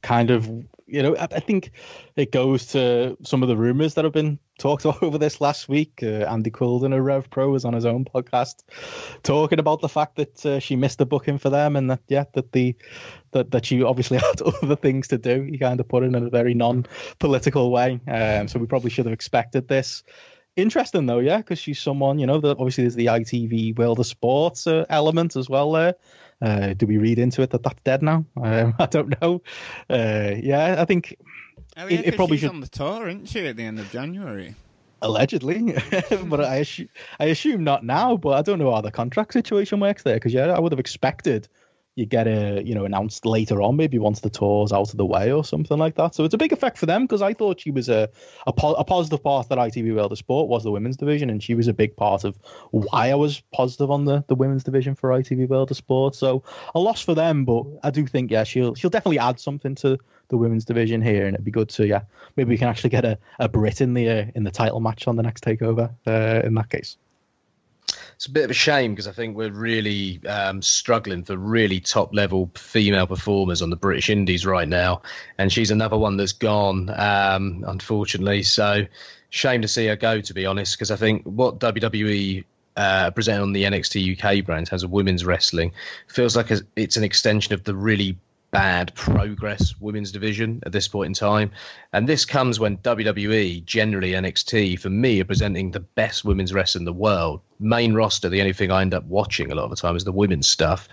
kind of you know, I, I, think it goes to some of the rumors that have been talked over this last week. Uh, Andy Quildan of Rev Pro was on his own podcast talking about the fact that uh, she missed the booking for them, and that yeah, that the that that she obviously had other things to do. He kind of put it in a very non-political way. Um, so we probably should have expected this. Interesting though, yeah, because she's someone you know that obviously there's the ITV World of Sports uh, element as well there. Uh, do we read into it that that's dead now? Um, I don't know. Uh, yeah, I think
oh, yeah, it, it, probably should. on the tour, isn't she, at the end of January?
Allegedly, but I assume, I assume not now. But I don't know how the contract situation works there because yeah, I would have expected you get a you know announced later on, maybe once the tour's out of the way or something like that. So it's a big effect for them because I thought she was a a, po- a positive part that ITV World of Sport was the women's division, and she was a big part of why I was positive on the, the women's division for ITV World of Sport. So a loss for them, but I do think yeah she'll she'll definitely add something to the women's division here, and it'd be good to yeah maybe we can actually get a, a Brit in the uh, in the title match on the next takeover uh, in that case
it's a bit of a shame because I think we're really um, struggling for really top level female performers on the British Indies right now, and she's another one that's gone, um, unfortunately. So, shame to see her go, to be honest, because I think what WWE uh, present on the NXT UK brand has a women's wrestling feels like it's an extension of the really bad progress women's division at this point in time. And this comes when WWE, generally NXT, for me, are presenting the best women's wrestling in the world. Main roster, the only thing I end up watching a lot of the time is the women's stuff.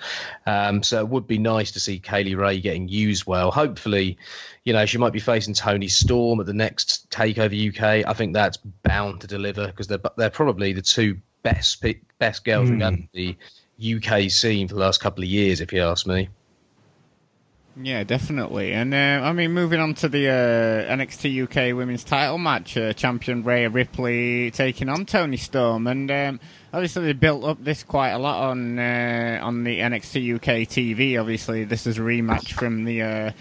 Um, so it would be nice to see Kay Lee Ray getting used well. Hopefully, you know, she might be facing Toni Storm at the next Takeover UK. I think that's bound to deliver because they're they're probably the two best best girls mm. the UK scene for the last couple of years, if you ask me.
Yeah, definitely. And uh, I mean, moving on to the uh, NXT UK Women's Title match, uh, champion Rhea Ripley taking on Toni Storm, and um, obviously they built up this quite a lot on uh, on the NXT UK TV. Obviously, this is a rematch from the uh,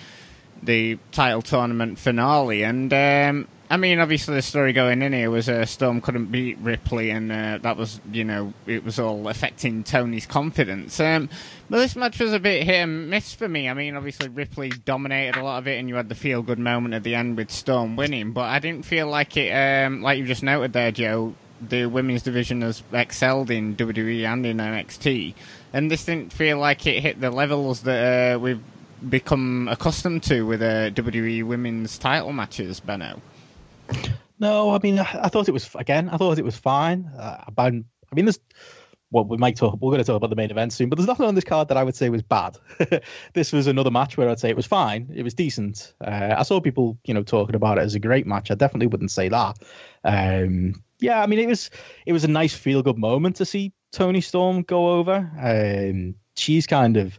the title tournament finale, and um, I mean, obviously, the story going in here was uh, Storm couldn't beat Ripley, and uh, that was, you know, it was all affecting Toni's confidence. Um, but this match was a bit hit and miss for me. I mean, obviously, Ripley dominated a lot of it, and you had the feel good moment at the end with Storm winning, but I didn't feel like it, um, like you just noted there, Joe, the women's division has excelled in WWE and in NXT, and this didn't feel like it hit the levels that uh, we've become accustomed to with uh, WWE women's title matches, Benno.
No, I mean, I, I, thought it was again. I thought it was fine. Uh, I mean, there's well, we might talk. We're going to talk about the main event soon, but there's nothing on this card that I would say was bad. this was another match where I'd say it was fine. It was decent. Uh, I saw people, you know, talking about it as a great match. I definitely wouldn't say that. Um, yeah, I mean, it was it was a nice feel good moment to see Toni Storm go over. Um, she's kind of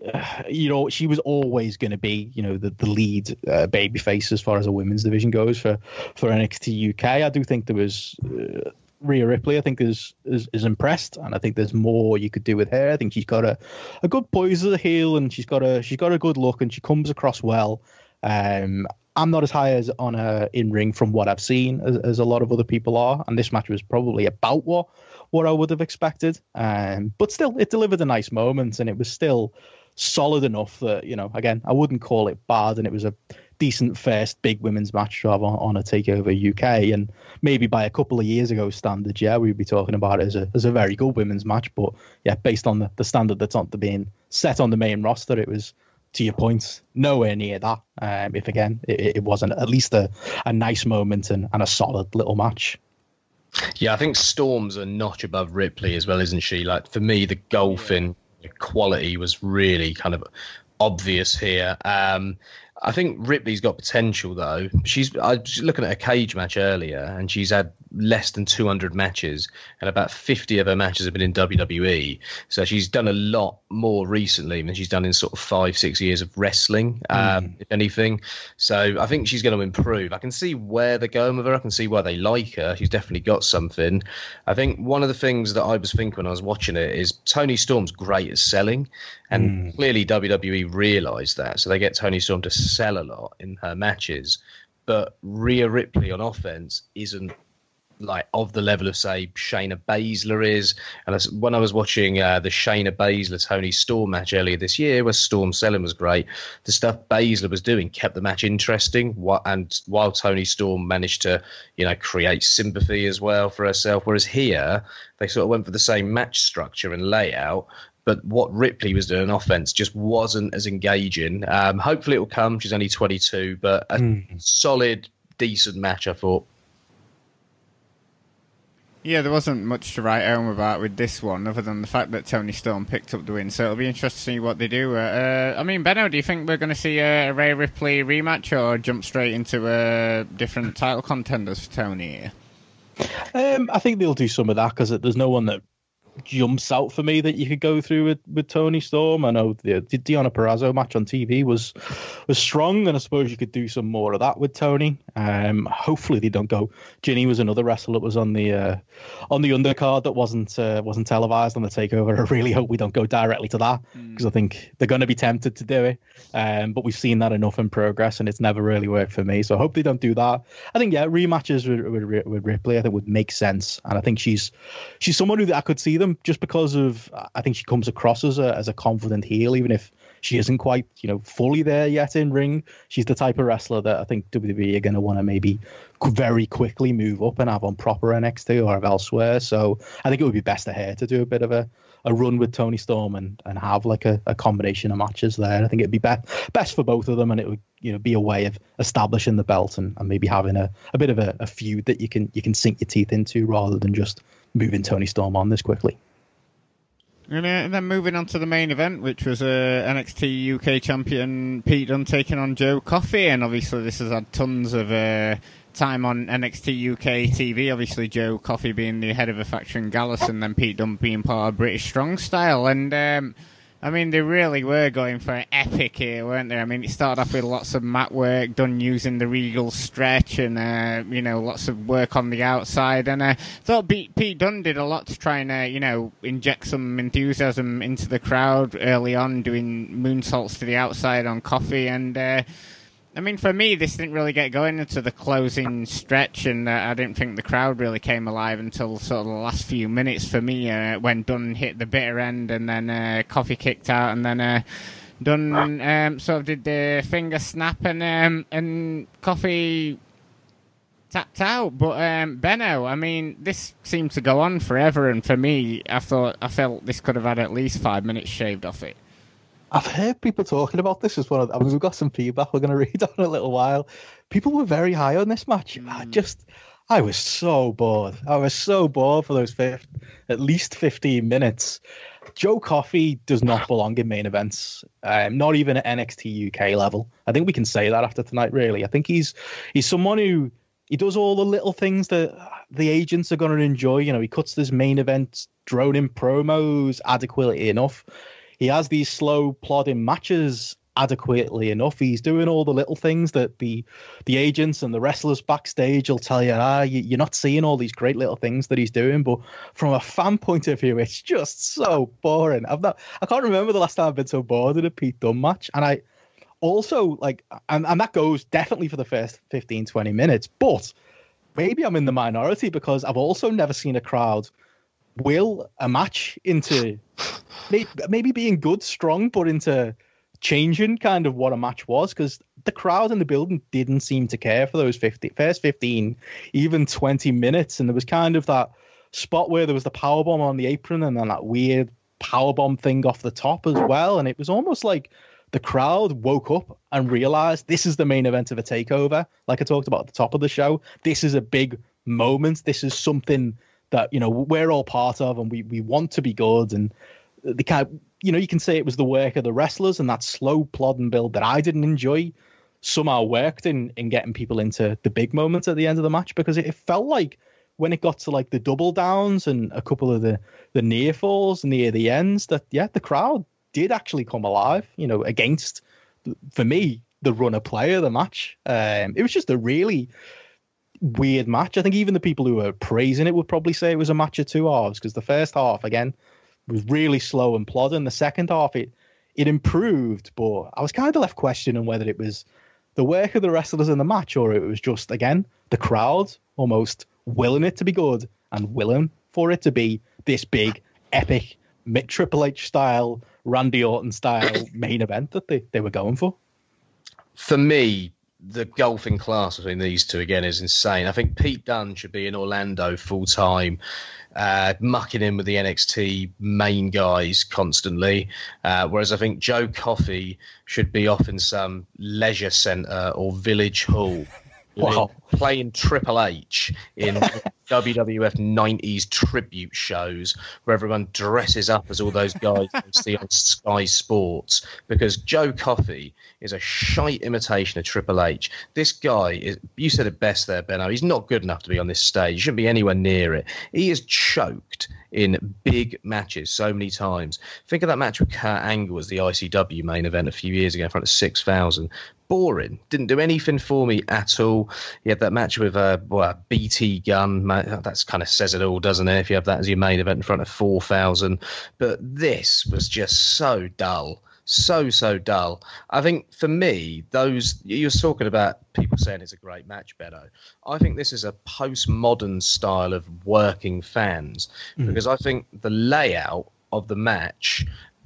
you know, she was always going to be, you know, the, the lead uh, baby face as far as a women's division goes for, for NXT UK. I do think there was uh, Rhea Ripley, I think, is, is is impressed, and I think there's more you could do with her. I think she's got a, a good poise as a heel, and she's got a she's got a good look, and she comes across well. Um, I'm not as high as on her in ring from what I've seen as, as, a lot of other people are, and this match was probably about what what I would have expected. Um, but still, it delivered a nice moment, and it was still solid enough that you know, again, I wouldn't call it bad, and it was a decent first big women's match on, on a Takeover UK, and maybe by a couple of years ago standards, yeah, we'd be talking about it as a as a very good women's match. But yeah, based on the, the standard that's on the being set on the main roster, it was to your point, nowhere near that. Um, if again, it, it wasn't at least a, a nice moment and, and a solid little match.
Yeah, I think Storm's a notch above Ripley as well, isn't she? Like for me, the golfing quality was really kind of obvious here. Um, I think Ripley's got potential though. She's I was looking at a cage match earlier, and she's had less than 200 matches, and about 50 of her matches have been in WWE. So she's done a lot more recently than she's done in sort of five, six years of wrestling, um, mm. if anything. So I think she's going to improve. I can see where they're going with her. I can see why they like her. She's definitely got something. I think one of the things that I was thinking when I was watching it is Toni Storm's great at selling, and mm. clearly WWE realised that. So they get Toni Storm to sell a lot in her matches. But Rhea Ripley on offense isn't like of the level of say Shayna Baszler is. And when I was watching uh, the Shayna Baszler Toni Storm match earlier this year, where Storm selling was great, the stuff Baszler was doing kept the match interesting. And while Toni Storm managed to, you know, create sympathy as well for herself, whereas here they sort of went for the same match structure and layout. But what Ripley was doing offense just wasn't as engaging. Um, hopefully it will come. She's only 22, but a mm. solid, decent match, I thought.
Yeah, there wasn't much to write home about with this one, other than the fact that Toni Storm picked up the win. So it'll be interesting to see what they do. Uh, I mean, Benno, do you think we're going to see a Rhea Ripley rematch, or jump straight into a different title contenders for Toni?
Um, I think they'll do some of that because there's no one that jumps out for me that you could go through with, with Toni Storm. I know the, the Deonna Purrazzo match on TV was was strong, and I suppose you could do some more of that with Toni. Um, hopefully they don't go. Jinny was another wrestler that was on the uh, on the undercard that wasn't uh, wasn't televised on the takeover. I really hope we don't go directly to that because mm. I think they're going to be tempted to do it. Um, but we've seen that enough in progress, and it's never really worked for me. So I hope they don't do that. I think yeah, rematches with, with, with Ripley I think would make sense, and I think she's she's someone who I could see them just because of I think she comes across as a as a confident heel, even if she isn't quite you know fully there yet in ring. She's the type of wrestler that I think WWE are going to want to maybe very quickly move up and have on proper NXT or elsewhere. So I think it would be best for her to do a bit of a, a run with Toni Storm and, and have like a, a combination of matches there. I think it'd be best best for both of them, and it would you know be a way of establishing the belt and, and maybe having a, a bit of a, a feud that you can you can sink your teeth into rather than just moving Toni Storm on this quickly.
And then moving on to the main event, which was uh, NXT UK champion Pete Dunne taking on Joe Coffey, and obviously this has had tons of uh, time on NXT UK TV. Obviously Joe Coffey being the head of a faction Gallus, and then Pete Dunne being part of British Strong Style, and. Um, I mean, they really were going for an epic here, weren't they? I mean, it started off with lots of mat work done using the Regal stretch and, uh, you know, lots of work on the outside. And I uh, thought Pete, Pete Dunne did a lot to try and, uh, you know, inject some enthusiasm into the crowd early on, doing moonsaults to the outside on Coffey. And, uh, I mean, for me, this didn't really get going into the closing stretch, and uh, I didn't think the crowd really came alive until sort of the last few minutes for me uh, when Dunne hit the bitter end, and then uh, Coffey kicked out, and then uh, Dunne um, sort of did the finger snap, and um, and Coffey tapped out. But um, Benno, I mean, this seemed to go on forever, and for me, I thought I felt this could have had at least five minutes shaved off it.
I've heard people talking about this as well. I mean, we've got some feedback we're going to read on in a little while. People were very high on this match. Mm. I just, I was so bored. I was so bored for those 50, at least 15 minutes. Joe Coffey does not belong in main events, um, not even at NXT UK level. I think we can say that after tonight. Really, I think he's he's someone who he does all the little things that the agents are going to enjoy. You know, he cuts this main event drone in promos adequately enough he has these slow plodding matches adequately enough. He's doing all the little things that the the agents and the wrestlers backstage will tell you. Ah, you, are not seeing all these great little things that he's doing. But from a fan point of view, it's just so boring. I've not. I can't remember the last time I've been so bored in a Pete Dunne match, and I also like, and, and that goes definitely for the first 15, 20 minutes. But maybe I'm in the minority because I've also never seen a crowd will a match into maybe being good, strong, but into changing kind of what a match was because the crowd in the building didn't seem to care for those 50, first 15, even 20 minutes. And there was kind of that spot where there was the power bomb on the apron and then that weird power bomb thing off the top as well. And it was almost like the crowd woke up and realized this is the main event of a takeover. Like I talked about at the top of the show, this is a big moment. This is something that you know we're all part of, and we we want to be good. And the kind, of, you know, you can say it was the work of the wrestlers and that slow plodding build that I didn't enjoy somehow worked in in getting people into the big moments at the end of the match because it, it felt like when it got to like the double downs and a couple of the the near falls near the ends that yeah the crowd did actually come alive you know against for me the runner player of the match um it was just a really weird match. I think even the people who were praising it would probably say it was a match of two halves because the first half again was really slow and plodding. The second half it it improved, but I was kind of left questioning whether it was the work of the wrestlers in the match or it was just again the crowd almost willing it to be good and willing for it to be this big epic Triple H style, Randy Orton style main event that they, they were going for.
For me, the golfing class between these two again is insane. I think Pete Dunne should be in Orlando full time, uh, mucking in with the NXT main guys constantly. Uh, whereas I think Joe Coffey should be off in some leisure centre or village hall.
Wow.
Playing Triple H in WWF 90s tribute shows where everyone dresses up as all those guys you see on Sky Sports because Joe Coffey is a shite imitation of Triple H. This guy is, you said it best there, Benno. He's not good enough to be on this stage. He shouldn't be anywhere near it. He is choked in big matches so many times. Think of that match with Kurt Angle as the ICW main event a few years ago in front of 6,000 boring. Didn't do anything for me at all. He had that match with uh, well, BT Gunn. That's kind of says it all, doesn't it? If you have that as your main event in front of 4,000. But this was just so dull. So, so dull. I think for me, those you are talking about people saying it's a great match, Benno. I think this is a postmodern style of working fans mm. because I think the layout of the match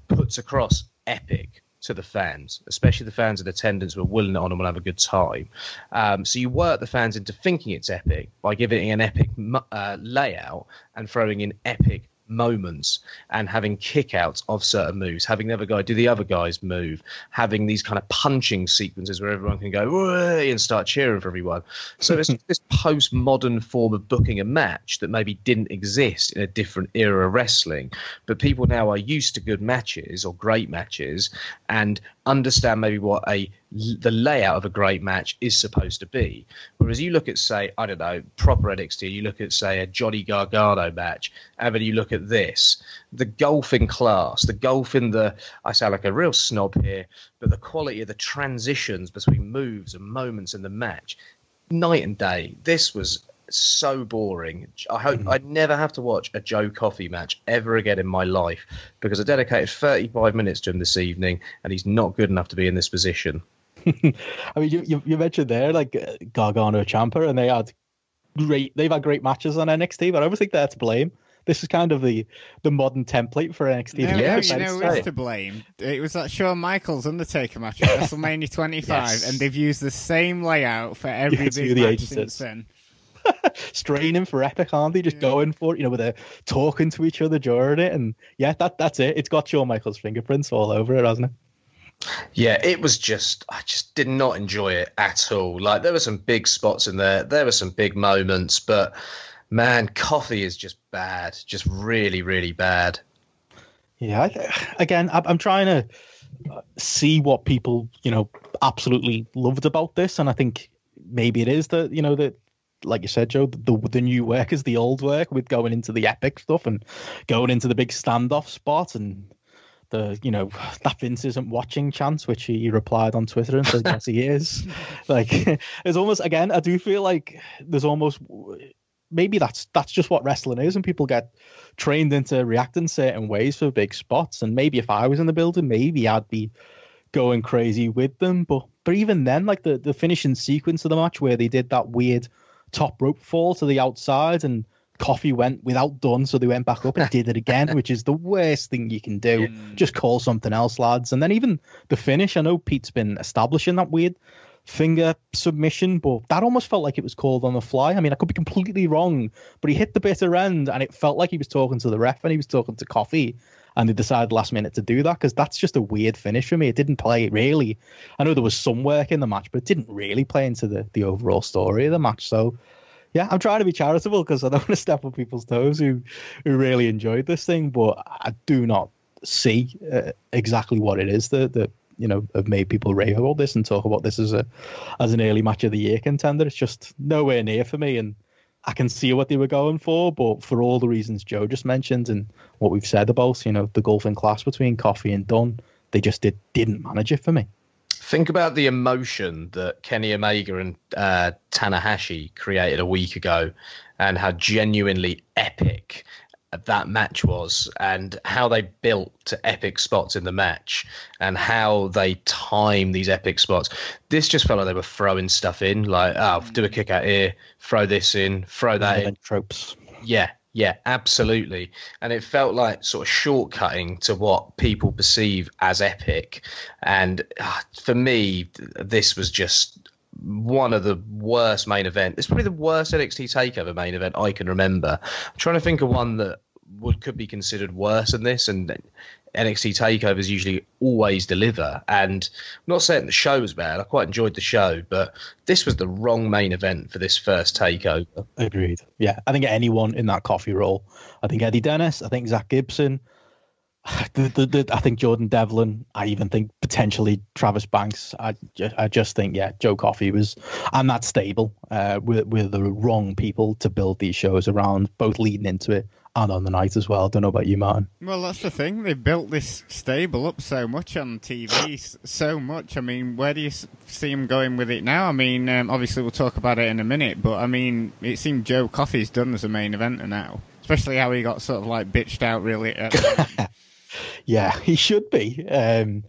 puts across epic to the fans, especially the fans in attendance who are willing on and will have a good time. Um, so you work the fans into thinking it's epic by giving it an epic uh, layout and throwing in epic moments and having kickouts of certain moves, having the other guy do the other guy's move, having these kind of punching sequences where everyone can go and start cheering for everyone. So it's this postmodern form of booking a match that maybe didn't exist in a different era of wrestling, but people now are used to good matches or great matches and understand maybe what a the layout of a great match is supposed to be. Whereas you look at, say, I don't know, proper NXT, you look at, say, a Johnny Gargano match, and then you look at this, the golfing class, the golf in the, I sound like a real snob here, but the quality of the transitions between moves and moments in the match, night and day. This was so boring. I hope mm-hmm. I never have to watch a Joe Coffey match ever again in my life because I dedicated 35 minutes to him this evening and he's not good enough to be in this position.
I mean, you, you, you mentioned there like uh, Gargano Ciampa, and they had great. They've had great matches on NXT, but I always think they're to blame. This is kind of the the modern template for NXT.
No, yeah, you know who's to blame? It was that Shawn Michaels Undertaker match at WrestleMania 25, yes. and they've used the same layout for every yes, big match since then.
Straining for epic, aren't they? Just yeah. going for it, you know, with they talking to each other during it, and yeah, that that's it. It's got Shawn Michaels' fingerprints all over it, hasn't it?
Yeah, it was just I just did not enjoy it at all. Like there were some big spots in there, there were some big moments, but man, Coffey is just bad, just really, really bad.
Yeah, again, I'm trying to uh, see what people you know absolutely loved about this, and I think maybe it is that you know that like you said, Joe, the the new work is the old work with going into the epic stuff and going into the big standoff spot and the you know that Vince isn't watching chance, which he replied on Twitter and said yes he is. like it's almost again, I do feel like there's almost maybe that's that's just what wrestling is, and people get trained into reacting certain ways for big spots. And maybe if I was in the building, maybe I'd be going crazy with them. But but even then, like the the finishing sequence of the match where they did that weird top rope fall to the outside and Coffey went without Dunne, so they went back up and did it again, which is the worst thing you can do. Yeah. Just call something else, lads. And then even the finish, I know Pete's been establishing that weird finger submission, but that almost felt like it was called on the fly. I mean, I could be completely wrong, but he hit the bitter end and it felt like he was talking to the ref and he was talking to Coffey. And they decided last minute to do that because that's just a weird finish for me. It didn't play really. I know there was some work in the match, but it didn't really play into the, the overall story of the match. So yeah, I'm trying to be charitable because I don't want to step on people's toes who who really enjoyed this thing, but I do not see uh, exactly what it is that that you know have made people rave about this and talk about this as a as an early match of the year contender. It's just nowhere near for me, and I can see what they were going for, but for all the reasons Joe just mentioned and what we've said about you know the golfing class between Coffey and Dunne, they just did didn't manage it for me.
Think about the emotion that Kenny Omega and uh, Tanahashi created a week ago, and how genuinely epic that match was, and how they built to epic spots in the match, and how they time these epic spots. This just felt like they were throwing stuff in, like, oh, do a kick out here, throw this in, throw that in.
Tropes.
Yeah, yeah, absolutely. And it felt like sort of shortcutting to what people perceive as epic. And uh, for me, this was just one of the worst main event. It's probably the worst NXT Takeover main event I can remember. I'm trying to think of one that would could be considered worse than this, and NXT takeovers usually always deliver. And I'm not saying the show was bad. I quite enjoyed the show, but this was the wrong main event for this first takeover.
Agreed. Yeah, I think anyone in that Coffey role. I think Eddie Dennis. I think Zack Gibson. The, the, the, I think Jordan Devlin. I even think potentially Travis Banks. I, I just think yeah, Joe Coffey was, and that stable uh, with with the wrong people to build these shows around, both leading into it and on the night as well. I don't know about you, Martin.
Well, that's the thing. They built this stable up so much on TV, so much. I mean, where do you see them going with it now? I mean, um, obviously we'll talk about it in a minute, but I mean, it seems Joe Coffey's done as a main eventer now, especially how he got sort of like bitched out really.
yeah, he should be. Um,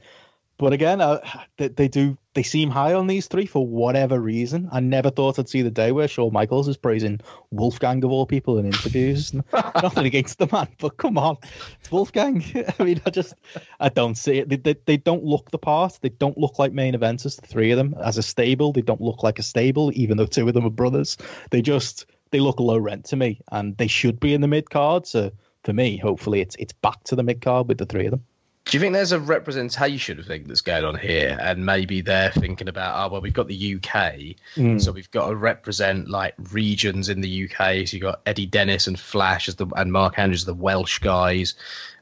but again, uh, they, they, do they seem high on these three for whatever reason. I never thought I'd see the day where Shawn Michaels is praising Wolfgang of all people in interviews. Nothing against the man, but come on, it's Wolfgang. I mean, I just I don't see it. They, they, they don't look the part. They don't look like main eventers. The three of them as a stable, they don't look like a stable, even though two of them are brothers. They just they look low rent to me, and they should be in the mid card. So for me, hopefully, it's it's back to the mid card with the three of them.
Do you think there's a representation thing that's going on here, and maybe they're thinking about, oh well, we've got the UK, mm. so we've got to represent like regions in the UK. So you've got Eddie Dennis and Flash as the and Mark Andrews, the Welsh guys.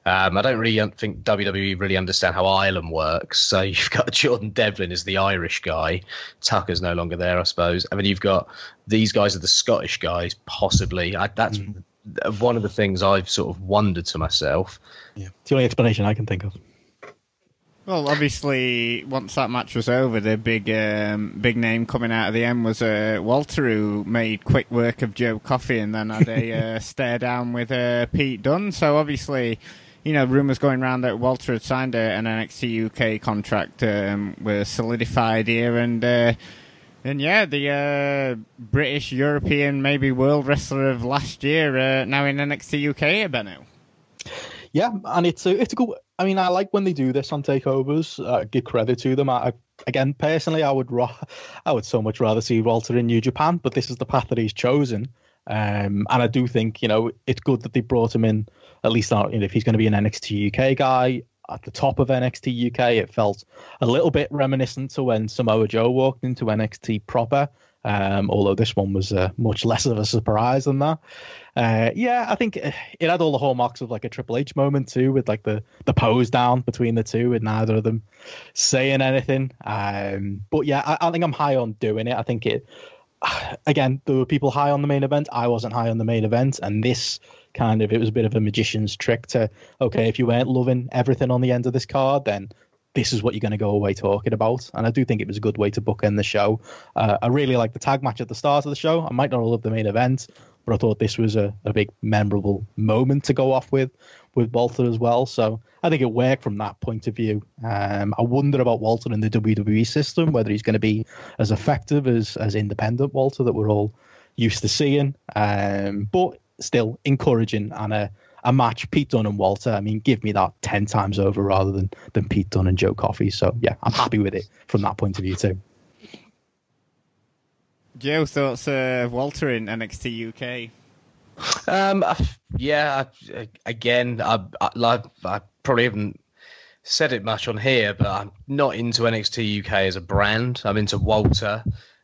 Um, I don't really think WWE really understand how Ireland works. So you've got Jordan Devlin as the Irish guy. Tucker's no longer there, I suppose. I mean, you've got these guys are the Scottish guys, possibly. I, that's mm one of the things I've sort of wondered to myself.
Yeah, it's the only explanation I can think of.
Well, obviously, once that match was over, the big um, big name coming out of the end was uh, Walter, who made quick work of Joe Coffey and then had a uh, stare down with uh, Pete Dunne. So obviously, you know, rumours going around that Walter had signed a, an NXT UK contract um, were solidified here, and uh, and yeah, the uh, British, European, maybe world wrestler of last year, uh, now in NXT UK, Benno.
Yeah, and it's a it's a good. I mean, I like when they do this on takeovers. Uh, give credit to them. I, again, personally, I would I would so much rather see Walter in New Japan, but this is the path that he's chosen. Um, and I do think you know it's good that they brought him in. At least, not, you know, if he's going to be an NXT UK guy, at the top of NXT UK. It felt a little bit reminiscent to when Samoa Joe walked into NXT proper. Um, although this one was uh, much less of a surprise than that. Uh, yeah, I think it had all the hallmarks of like a Triple H moment too, with like the the pose down between the two, with neither of them saying anything. Um, but yeah, I, I think I'm high on doing it. I think it. Again, there were people high on the main event. I wasn't high on the main event, and this kind of it was a bit of a magician's trick to okay, if you weren't loving everything on the end of this card, then this is what you're going to go away talking about. And I do think it was a good way to bookend the show. Uh, I really like the tag match at the start of the show. I might not love the main event, but I thought this was a, a big memorable moment to go off with with Walter as well. So I think it worked from that point of view. Um, I wonder about Walter in the WWE system, whether he's going to be as effective as as independent Walter that we're all used to seeing. Um, but still encouraging and a a match Pete Dunne and Walter. I mean, give me that ten times over rather than than Pete Dunne and Joe Coffey. So yeah, I'm happy with it from that point of view too.
Joe, thoughts of uh, Walter in NXT UK?
Um, yeah, I, again, I, I, I probably haven't said it much on here, but I'm not into NXT UK as a brand. I'm into Walter,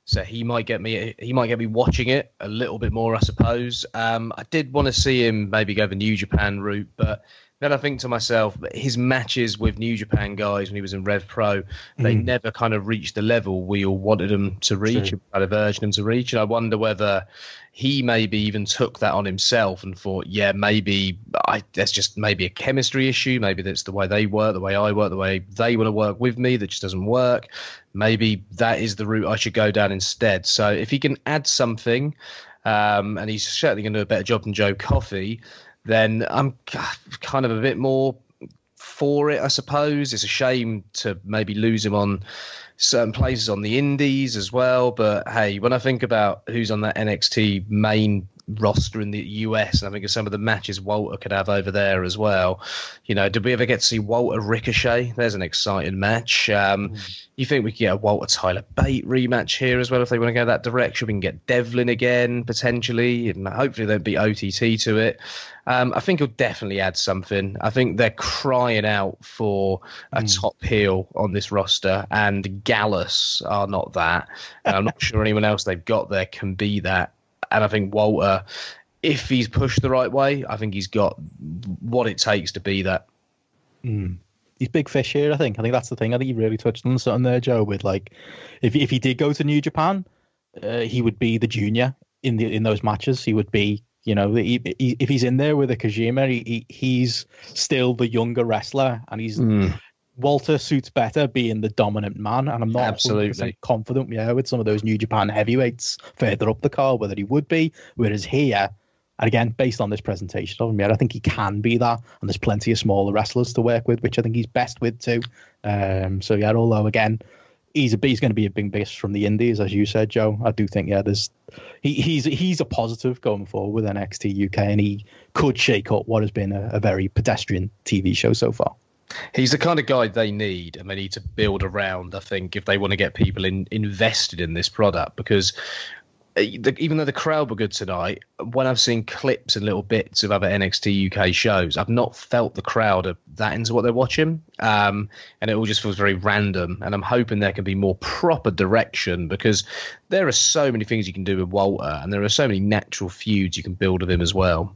so he might get me. He might get me watching it a little bit more, I suppose. Um, I did want to see him maybe go the New Japan route, but then I think to myself, his matches with New Japan guys when he was in Rev Pro, they mm. never kind of reached the level we all wanted them to reach, kind of urged them to reach. And I wonder whether he maybe even took that on himself and thought, yeah, maybe I, that's just maybe a chemistry issue. Maybe that's the way they work, the way I work, the way they want to work with me that just doesn't work. Maybe that is the route I should go down instead. So if he can add something, um, and he's certainly going to do a better job than Joe Coffey then I'm kind of a bit more for it, I suppose. It's a shame to maybe lose him on certain places on the indies as well. But hey, when I think about who's on that NXT main roster in the US, and I think of some of the matches Walter could have over there as well. You know, did we ever get to see Walter Ricochet? There's an exciting match. Um, mm. You think we could get a Walter Tyler Bate rematch here as well if they want to go that direction? We can get Devlin again potentially, and hopefully there'll be OTT to it. Um, I think he'll definitely add something. I think they're crying out for a mm. top heel on this roster, and Gallus are not that. And I'm not sure anyone else they've got there can be that and I think Walter, if he's pushed the right way, I think he's got what it takes to be that.
Mm. He's big fish here, I think. I think that's the thing. I think you really touched on something there, Joe. With like, if if he did go to New Japan, uh, he would be the junior in the in those matches. He would be, you know, he, he, if he's in there with a Kojima, he, he's still the younger wrestler, and he's mm. Walter suits better being the dominant man, and I'm not absolutely confident. Yeah, with some of those New Japan heavyweights further up the card, whether he would be. Whereas here, and again, based on this presentation of him, yeah, I think he can be that, and there's plenty of smaller wrestlers to work with, which I think he's best with too. Um, so yeah, although again, he's a he's going to be a big beast from the Indies, as you said, Joe. I do think yeah, there's he, he's he's a positive going forward with NXT UK, and he could shake up what has been a, a very pedestrian TV show so far.
He's the kind of guy they need and they need to build around, I think, if they want to get people in, invested in this product. Because uh, even though the crowd were good tonight, when I've seen clips and little bits of other NXT UK shows, I've not felt the crowd are that into what they're watching. Um, and it all just feels very random. And I'm hoping there can be more proper direction because there are so many things you can do with Walter and there are so many natural feuds you can build with him as well.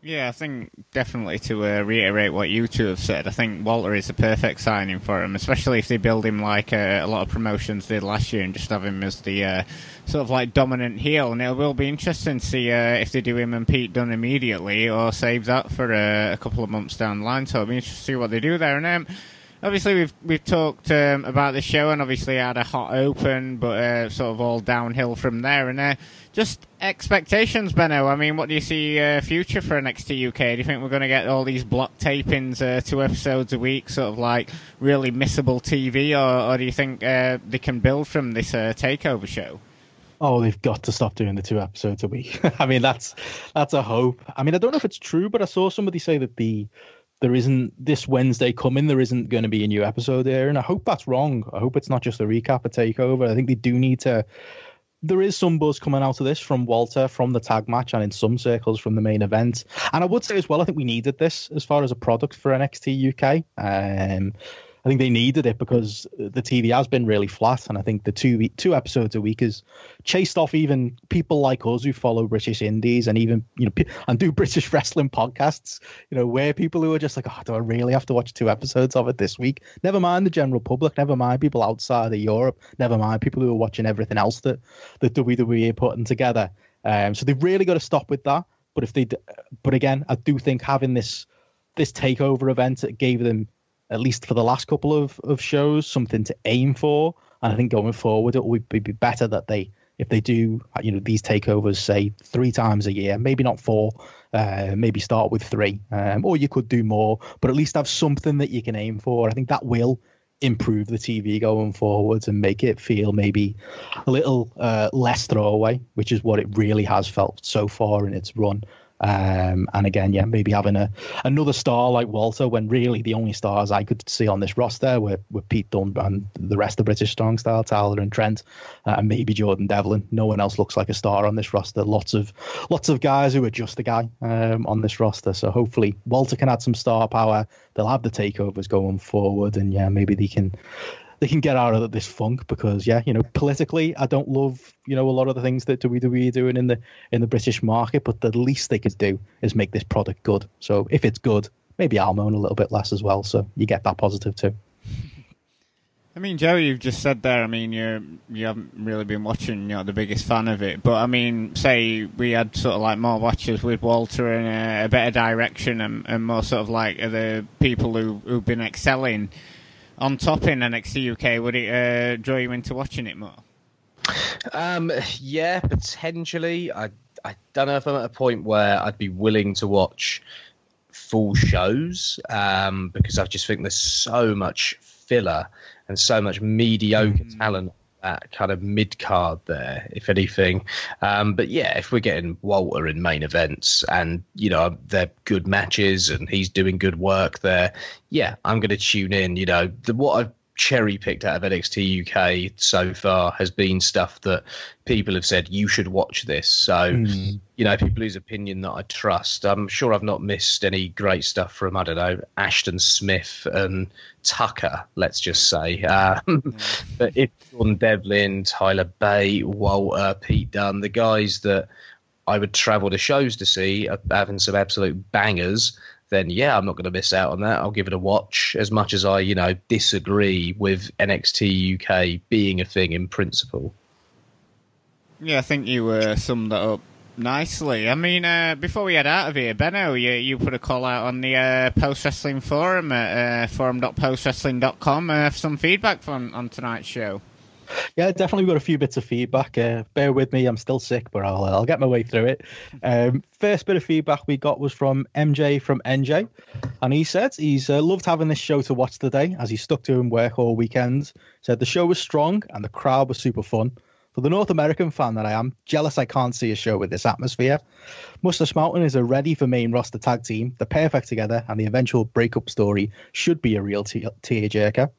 Yeah, I think definitely to uh, reiterate what you two have said, I think Walter is the perfect signing for him, especially if they build him like uh, a lot of promotions did last year and just have him as the uh, sort of like dominant heel. And it will be interesting to see uh, if they do him and Pete Dunne immediately or save that for uh, a couple of months down the line. So it'll be interesting to see what they do there. And um, obviously we've we've talked um, about the show and obviously had a hot open, but uh, sort of all downhill from there. And uh, just expectations, Benno. I mean, what do you see uh, future for NXT UK? Do you think we're going to get all these block tapings, uh, two episodes a week, sort of like really missable TV, or, or do you think uh, they can build from this uh, takeover show?
Oh, they've got to stop doing the two episodes a week. I mean, that's that's a hope. I mean, I don't know if it's true, but I saw somebody say that the there isn't this Wednesday coming. There isn't going to be a new episode there, and I hope that's wrong. I hope it's not just a recap of Takeover. I think they do need to. There is some buzz coming out of this from Walter from the tag match, and in some circles from the main event. And I would say as well, I think we needed this as far as a product for NXT UK. Um, I think they needed it because the TV has been really flat, and I think the two two episodes a week has chased off even people like us who follow British indies and even you know and do British wrestling podcasts. You know, where people who are just like, oh, do I really have to watch two episodes of it this week? Never mind the general public, never mind people outside of Europe, never mind people who are watching everything else that that WWE are putting together. Um, so they've really got to stop with that. But if they, but again, I do think having this this takeover event gave them at least for the last couple of, of shows something to aim for. And I think going forward, it would be better that they if they do you know these takeovers say three times a year maybe not four uh, maybe start with three um, or you could do more but at least have something that you can aim for i think that will improve the tv going forwards and make it feel maybe a little uh, less throwaway which is what it really has felt so far in its run um, and again, yeah, maybe having a another star like Walter when really the only stars I could see on this roster were, were Pete Dunne and the rest of the British Strong Style, Tyler and Trent, uh, and maybe Jordan Devlin. No one else looks like a star on this roster. Lots of lots of guys who are just a guy um, on this roster. So hopefully Walter can add some star power. They'll have the takeovers going forward, and yeah, maybe they can they can get out of this funk because yeah, you know, politically, I don't love you know a lot of the things that WWE are doing in the in the British market, but the least they could do is make this product good. So if it's good, maybe I'll moan a little bit less as well. So you get that positive too.
I mean, Joe, you've just said there. I mean, you you haven't really been watching. You're not the biggest fan of it, but I mean, say we had sort of like more watchers with Walter and a, a better direction, and, and more sort of like the people who who've been excelling on top in NXT UK, would it uh, draw you into watching it more?
Um, yeah, potentially. I I don't know if I'm at a point where I'd be willing to watch full shows um, because I just think there's so much filler and so much mediocre mm. talent that kind of mid card there, if anything. Um, but yeah, if we're getting Walter in main events and you know they're good matches and he's doing good work there, yeah, I'm going to tune in. You know, the, what I've cherry picked out of NXT UK so far has been stuff that people have said you should watch this. So mm. you know, people whose opinion that I trust. I'm sure I've not missed any great stuff from I don't know Ashton Smith and Tucker. Let's just say, um, but if on Devlin, Tyler Bate, Walter, Pete Dunne, the guys that I would travel to shows to see are having some absolute bangers then yeah, I'm not going to miss out on that. I'll give it a watch as much as I, you know, disagree with NXT UK being a thing in principle.
Yeah, I think you uh, summed that up nicely. I mean, uh, before we head out of here, Benno, you, you put a call out on the uh, Post Wrestling Forum at uh, forum.postwrestling.com uh, for some feedback from, on tonight's show.
Yeah, definitely got a few bits of feedback. Uh, bear with me, I'm still sick, but I'll I'll get my way through it. Um, first bit of feedback we got was from MJ from NJ, and he said he's uh, loved having this show to watch today as he stuck to him work all weekends. Said the show was strong and the crowd was super fun. For the North American fan that I am, jealous I can't see a show with this atmosphere. Mustache Mountain is a ready for main roster tag team. They're perfect together, and the eventual breakup story should be a real tearjerker.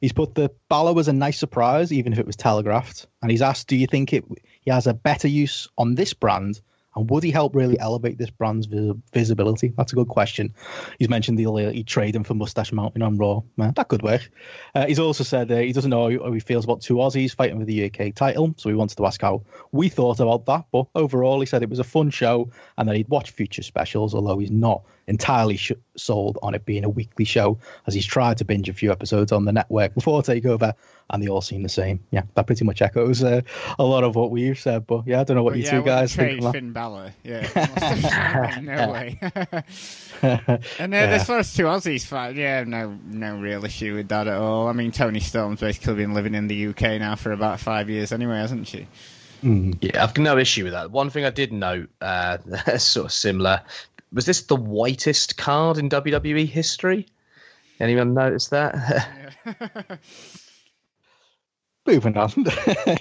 He's put the Balor was a nice surprise, even if it was telegraphed. And he's asked, do you think it he has a better use on this brand and would he help really elevate this brand's vis- visibility? That's a good question. He's mentioned he'll, uh, he'd trade him for Mustache Mountain on Raw. Man, that could work. Uh, he's also said uh, he doesn't know how he feels about two Aussies fighting for the UK title, so he wanted to ask how we thought about that. But overall, he said it was a fun show and that he'd watch future specials, although he's not entirely sh- sold on it being a weekly show, as he's tried to binge a few episodes on the network before Takeover and they all seem the same. Yeah, that pretty much echoes uh, a lot of what we've said. But yeah, I don't know what but you yeah, two guys think.
Finn Balor, yeah, no way. and uh, yeah. as far as two Aussies, fight, yeah, no, no real issue with that at all. I mean, Toni Storm's basically been living in the UK now for about five years anyway, hasn't she?
Mm. Yeah, I've got no issue with that. One thing I did note, uh, sort of similar, was this the whitest card in WWE history? Anyone notice that?
Moving on.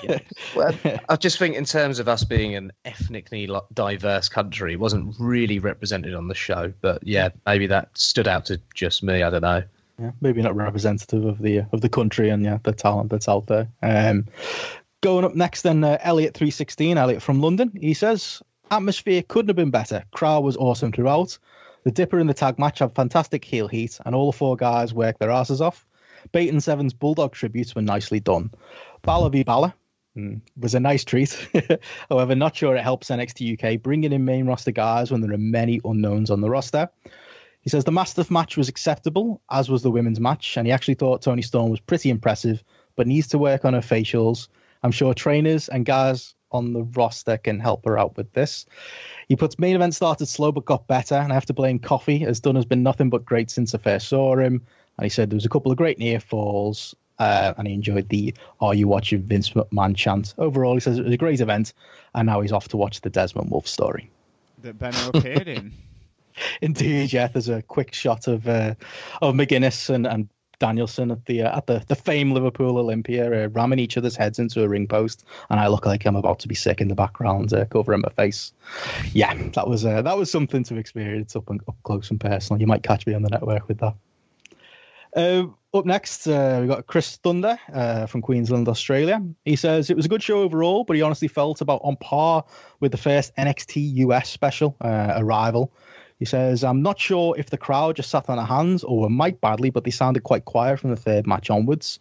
yeah. Well, I just think in terms of us being an ethnically diverse country, it wasn't really represented on the show. But yeah, maybe that stood out to just me. I don't know.
Yeah, maybe not representative of the of the country and yeah, the talent that's out there. Um, going up next, then uh, Elliot three sixteen, Elliot from London. He says atmosphere couldn't have been better. Crowd was awesome throughout. The Dipper and the tag match had fantastic heel heat, and all the four guys worked their asses off. Bate and Seven's Bulldog tributes were nicely done. Balor v Balor mm, was a nice treat. However, not sure it helps NXT UK bringing in main roster guys when there are many unknowns on the roster. He says the Mastiff match was acceptable, as was the women's match, and he actually thought Toni Storm was pretty impressive, but needs to work on her facials. I'm sure trainers and guys on the roster can help her out with this. He puts main event started slow but got better, and I have to blame Coffey, as Dunne has been nothing but great since I first saw him. And he said there was a couple of great near falls, uh, and he enjoyed the "Are you watching Vince McMahon?" chant. Overall, he says it was a great event, and now he's off to watch the Desmond Wolfe story.
That Benno appeared in.
Indeed, yeah. There's a quick shot of uh, of McGuinness and, and Danielson at the uh, at the the famed Liverpool Olympia, uh, ramming each other's heads into a ring post, and I look like I'm about to be sick in the background, uh, covering my face. Yeah, that was uh, that was something to experience up and up close and personal. You might catch me on the network with that. Uh, up next, uh, we've got Chris Thunder uh, from Queensland, Australia. He says it was a good show overall, but he honestly felt about on par with the first NXT US special, uh, Arrival. He says, I'm not sure if the crowd just sat on their hands or were mic'd badly, but they sounded quite quiet from the third match onwards.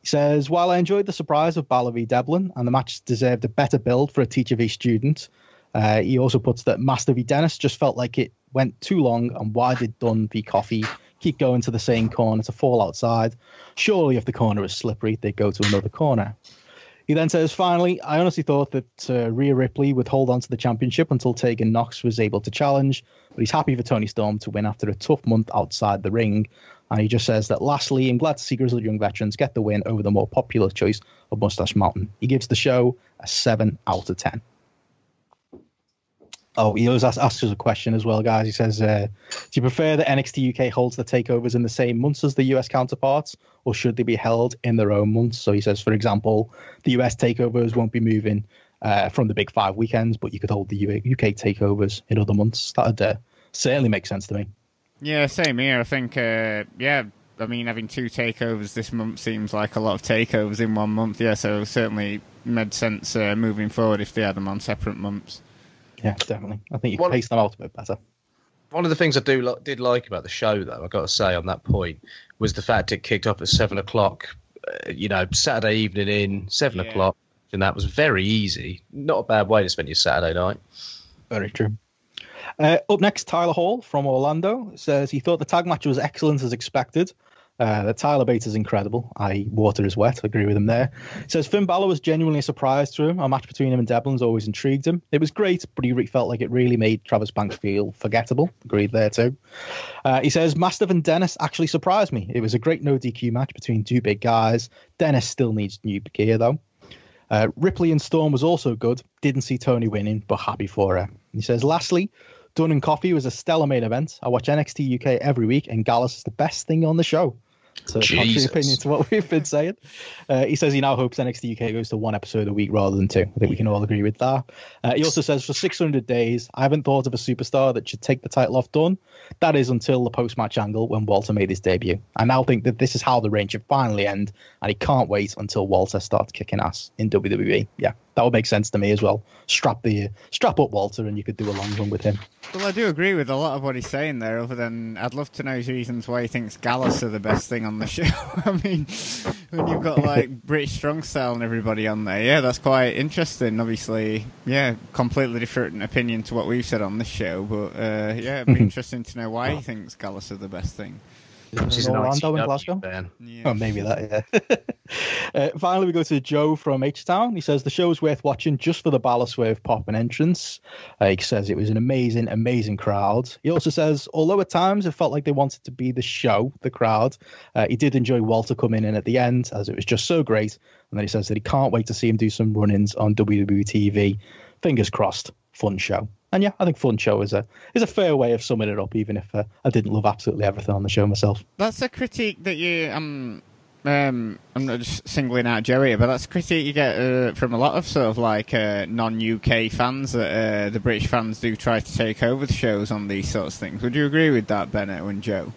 He says, While I enjoyed the surprise of Balor v. Devlin and the match deserved a better build for a teacher v. student, uh, he also puts that Mastiff v. Dennis just felt like it went too long and why did Dunne v. Coffey keep going to the same corner to fall outside? Surely if the corner is slippery, they'd go to another corner. He then says, finally, I honestly thought that uh, Rhea Ripley would hold on to the championship until Tegan Nox was able to challenge, but he's happy for Toni Storm to win after a tough month outside the ring. And he just says that lastly, I'm glad to see Grizzled Young Veterans get the win over the more popular choice of Mustache Mountain. He gives the show a 7 out of 10. Oh, he always asks, asks us a question as well, guys. He says, uh, "Do you prefer that NXT UK holds the takeovers in the same months as the US counterparts, or should they be held in their own months?" So he says, for example, the US takeovers won't be moving uh, from the Big Five weekends, but you could hold the UK takeovers in other months. That'd uh, certainly make sense to me.
Yeah, same here. I think, uh, yeah, I mean, having two takeovers this month seems like a lot of takeovers in one month. Yeah, so certainly made sense uh, moving forward if they had them on separate months.
Yeah, definitely. I think you can pace them out a bit better.
One of the things I do did like about the show, though, I got to say on that point, was the fact it kicked off at seven o'clock. Uh, you know, Saturday evening in seven
Yeah.
o'clock, and that was very easy. Not a bad way to spend your Saturday night.
Very true. Uh, up next, Tyler Hall from Orlando says he thought the tag match was excellent as expected. Uh, that Tyler Bates is incredible. I water is wet. I agree with him there. Says Finn Balor was genuinely a surprise to him. A match between him and Devlin's always intrigued him. It was great, but he felt like it really made Travis Banks feel forgettable. Agreed there too. Uh, he says Mastiff and Dennis actually surprised me. It was a great no DQ match between two big guys. Dennis still needs new gear though. Uh, Ripley and Storm was also good. Didn't see Toni winning, but happy for her. He says, lastly, Dunne and Coffey was a stellar main event. I watch NXT UK every week, and Gallus is the best thing on the show. So, contrary opinion to what we've been saying. Uh, he says he now hopes NXT UK goes to one episode a week rather than two. I think we can all agree with that. Uh, he also says for 600 days, I haven't thought of a superstar that should take the title off Dunne. That is until the post match angle when Walter made his debut. I now think that this is how the reign should finally end, and he can't wait until Walter starts kicking ass in WWE. Yeah, that would make sense to me as well. Strap the strap up Walter, and you could do a long run with him.
Well, I do agree with a lot of what he's saying there, other than I'd love to know his reasons why he thinks Gallus are the best thing on the show. I mean, when you've got like British Strong Style and everybody on there, yeah, that's quite interesting. Obviously, yeah, completely different opinion to what we've said on this show, but uh, yeah, it'd be interesting to know why he thinks Gallus are the best thing.
Is
She's
it
an
Orlando and
ICW
Glasgow?
fan.
Yeah.
Oh, maybe that, yeah. uh, finally, we go to Joe from H Town. He says the show is worth watching just for the Ballast Swerve pop and entrance. Uh, he says it was an amazing, amazing crowd. He also says, although at times it felt like they wanted to be the show, the crowd, uh, he did enjoy Walter coming in at the end as it was just so great. And then he says that he can't wait to see him do some run ins on WWE TV. Fingers crossed, fun show. And yeah, I think fun show is a is a fair way of summing it up, even if uh, I didn't love absolutely everything on the show myself.
That's a critique that you um um I'm not just singling out Joey, but that's a critique you get uh, from a lot of sort of like uh, non-UK fans that uh, the British fans do try to take over the shows on these sorts of things. Would you agree with that, Benno and Joe?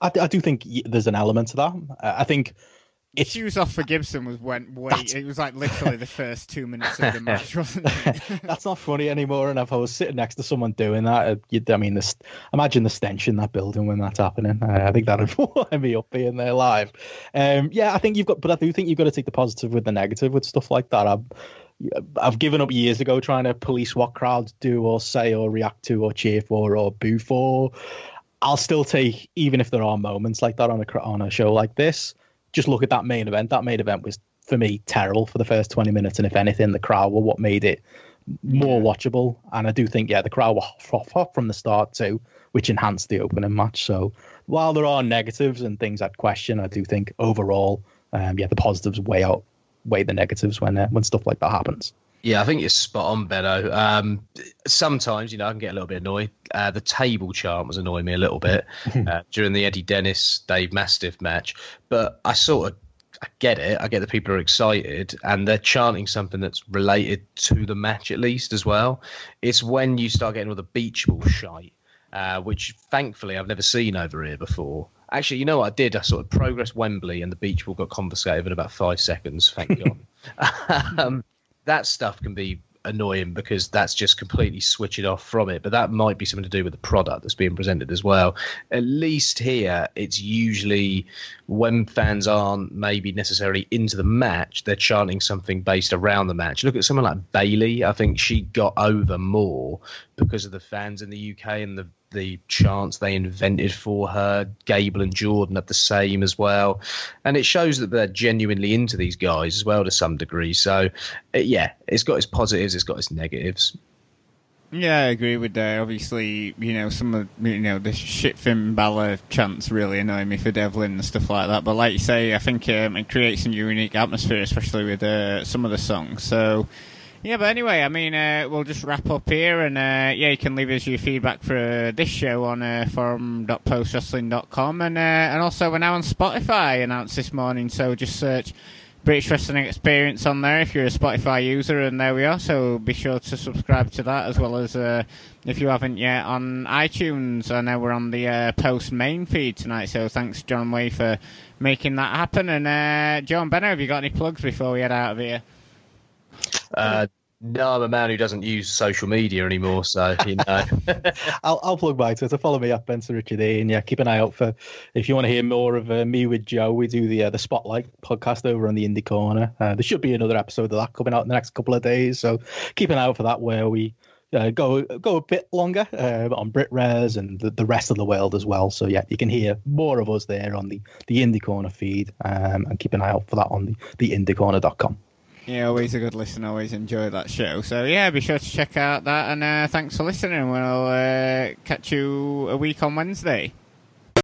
I, I do think there's an element to that. I think it's
Shoes off for Gibson was went way. It was like literally the first two minutes of the match, wasn't it?
that's not funny anymore. And if I was sitting next to someone doing that, uh, you'd, I mean, this imagine the stench in that building when that's happening. Uh, I think that'd wind me up being there live. Um, yeah, I think you've got, but I do think you've got to take the positive with the negative with stuff like that. I've, I've given up years ago trying to police what crowds do or say or react to or cheer for or boo for. I'll still take, even if there are moments like that on a on a show like this. Just look at that main event. That main event was for me terrible for the first 20 minutes, and if anything, the crowd were what made it more watchable. And I do think, yeah, the crowd were off, off from the start too, which enhanced the opening match. So while there are negatives and things I'd question, I do think overall, um, yeah, the positives weigh out weigh the negatives when uh, when stuff like that happens.
Yeah, I think you're spot on, Benno. Um, sometimes, you know, I can get a little bit annoyed. Uh, the table chant was annoying me a little bit uh, during the Eddie Dennis Dave Mastiff match, but I sort of I get it. I get that people are excited and they're chanting something that's related to the match at least as well. It's when you start getting all the beach ball shite, uh, which thankfully I've never seen over here before. Actually, you know what I did? I sort of progressed Wembley and the beach ball got confiscated in about five seconds. Thank God. um, that stuff can be annoying because that's just completely switching off from it. But that might be something to do with the product that's being presented as well. At least here, it's usually when fans aren't maybe necessarily into the match, they're chanting something based around the match. Look at someone like Bayley. I think she got over more because of the fans in the UK and the the chants they invented for her. Gable and Jordan have the same as well, and it shows that they're genuinely into these guys as well to some degree. So, yeah, it's got its positives, it's got its negatives.
Yeah, I agree with that. Obviously, you know, some of you know the shit Finn Balor chants really annoy me for Devlin and stuff like that. But like you say, I think um, it creates a unique atmosphere, especially with uh, some of the songs. So yeah, but anyway, I mean, uh, we'll just wrap up here, and uh, yeah, you can leave us your feedback for uh, this show on uh, forum.postwrestling.com, and uh, and also we're now on Spotify. Announced this morning, so just search British Wrestling Experience on there if you're a Spotify user, and there we are. So be sure to subscribe to that as well as uh, if you haven't yet on iTunes. I know we're on the uh, post main feed tonight, so thanks John Way for making that happen. And uh, John Benno, have you got any plugs before we head out of here?
Uh, no, I'm a man who doesn't use social media anymore, so you know.
I'll, I'll plug my Twitter. Follow me at Benson Richard A, and yeah, keep an eye out for if you want to hear more of uh, me with Joe. We do the uh, the Spotlight podcast over on the Indie Corner. Uh, there should be another episode of that coming out in the next couple of days, so keep an eye out for that. Where we uh, go go a bit longer uh, on Brit Res and the, the rest of the world as well. So yeah, you can hear more of us there on the the Indie Corner feed, um, and keep an eye out for that on the the indiecorner.com.
Yeah, always a good listen. Always enjoy that show. So yeah, be sure to check out that. And uh, thanks for listening. We'll uh, catch you a week on Wednesday.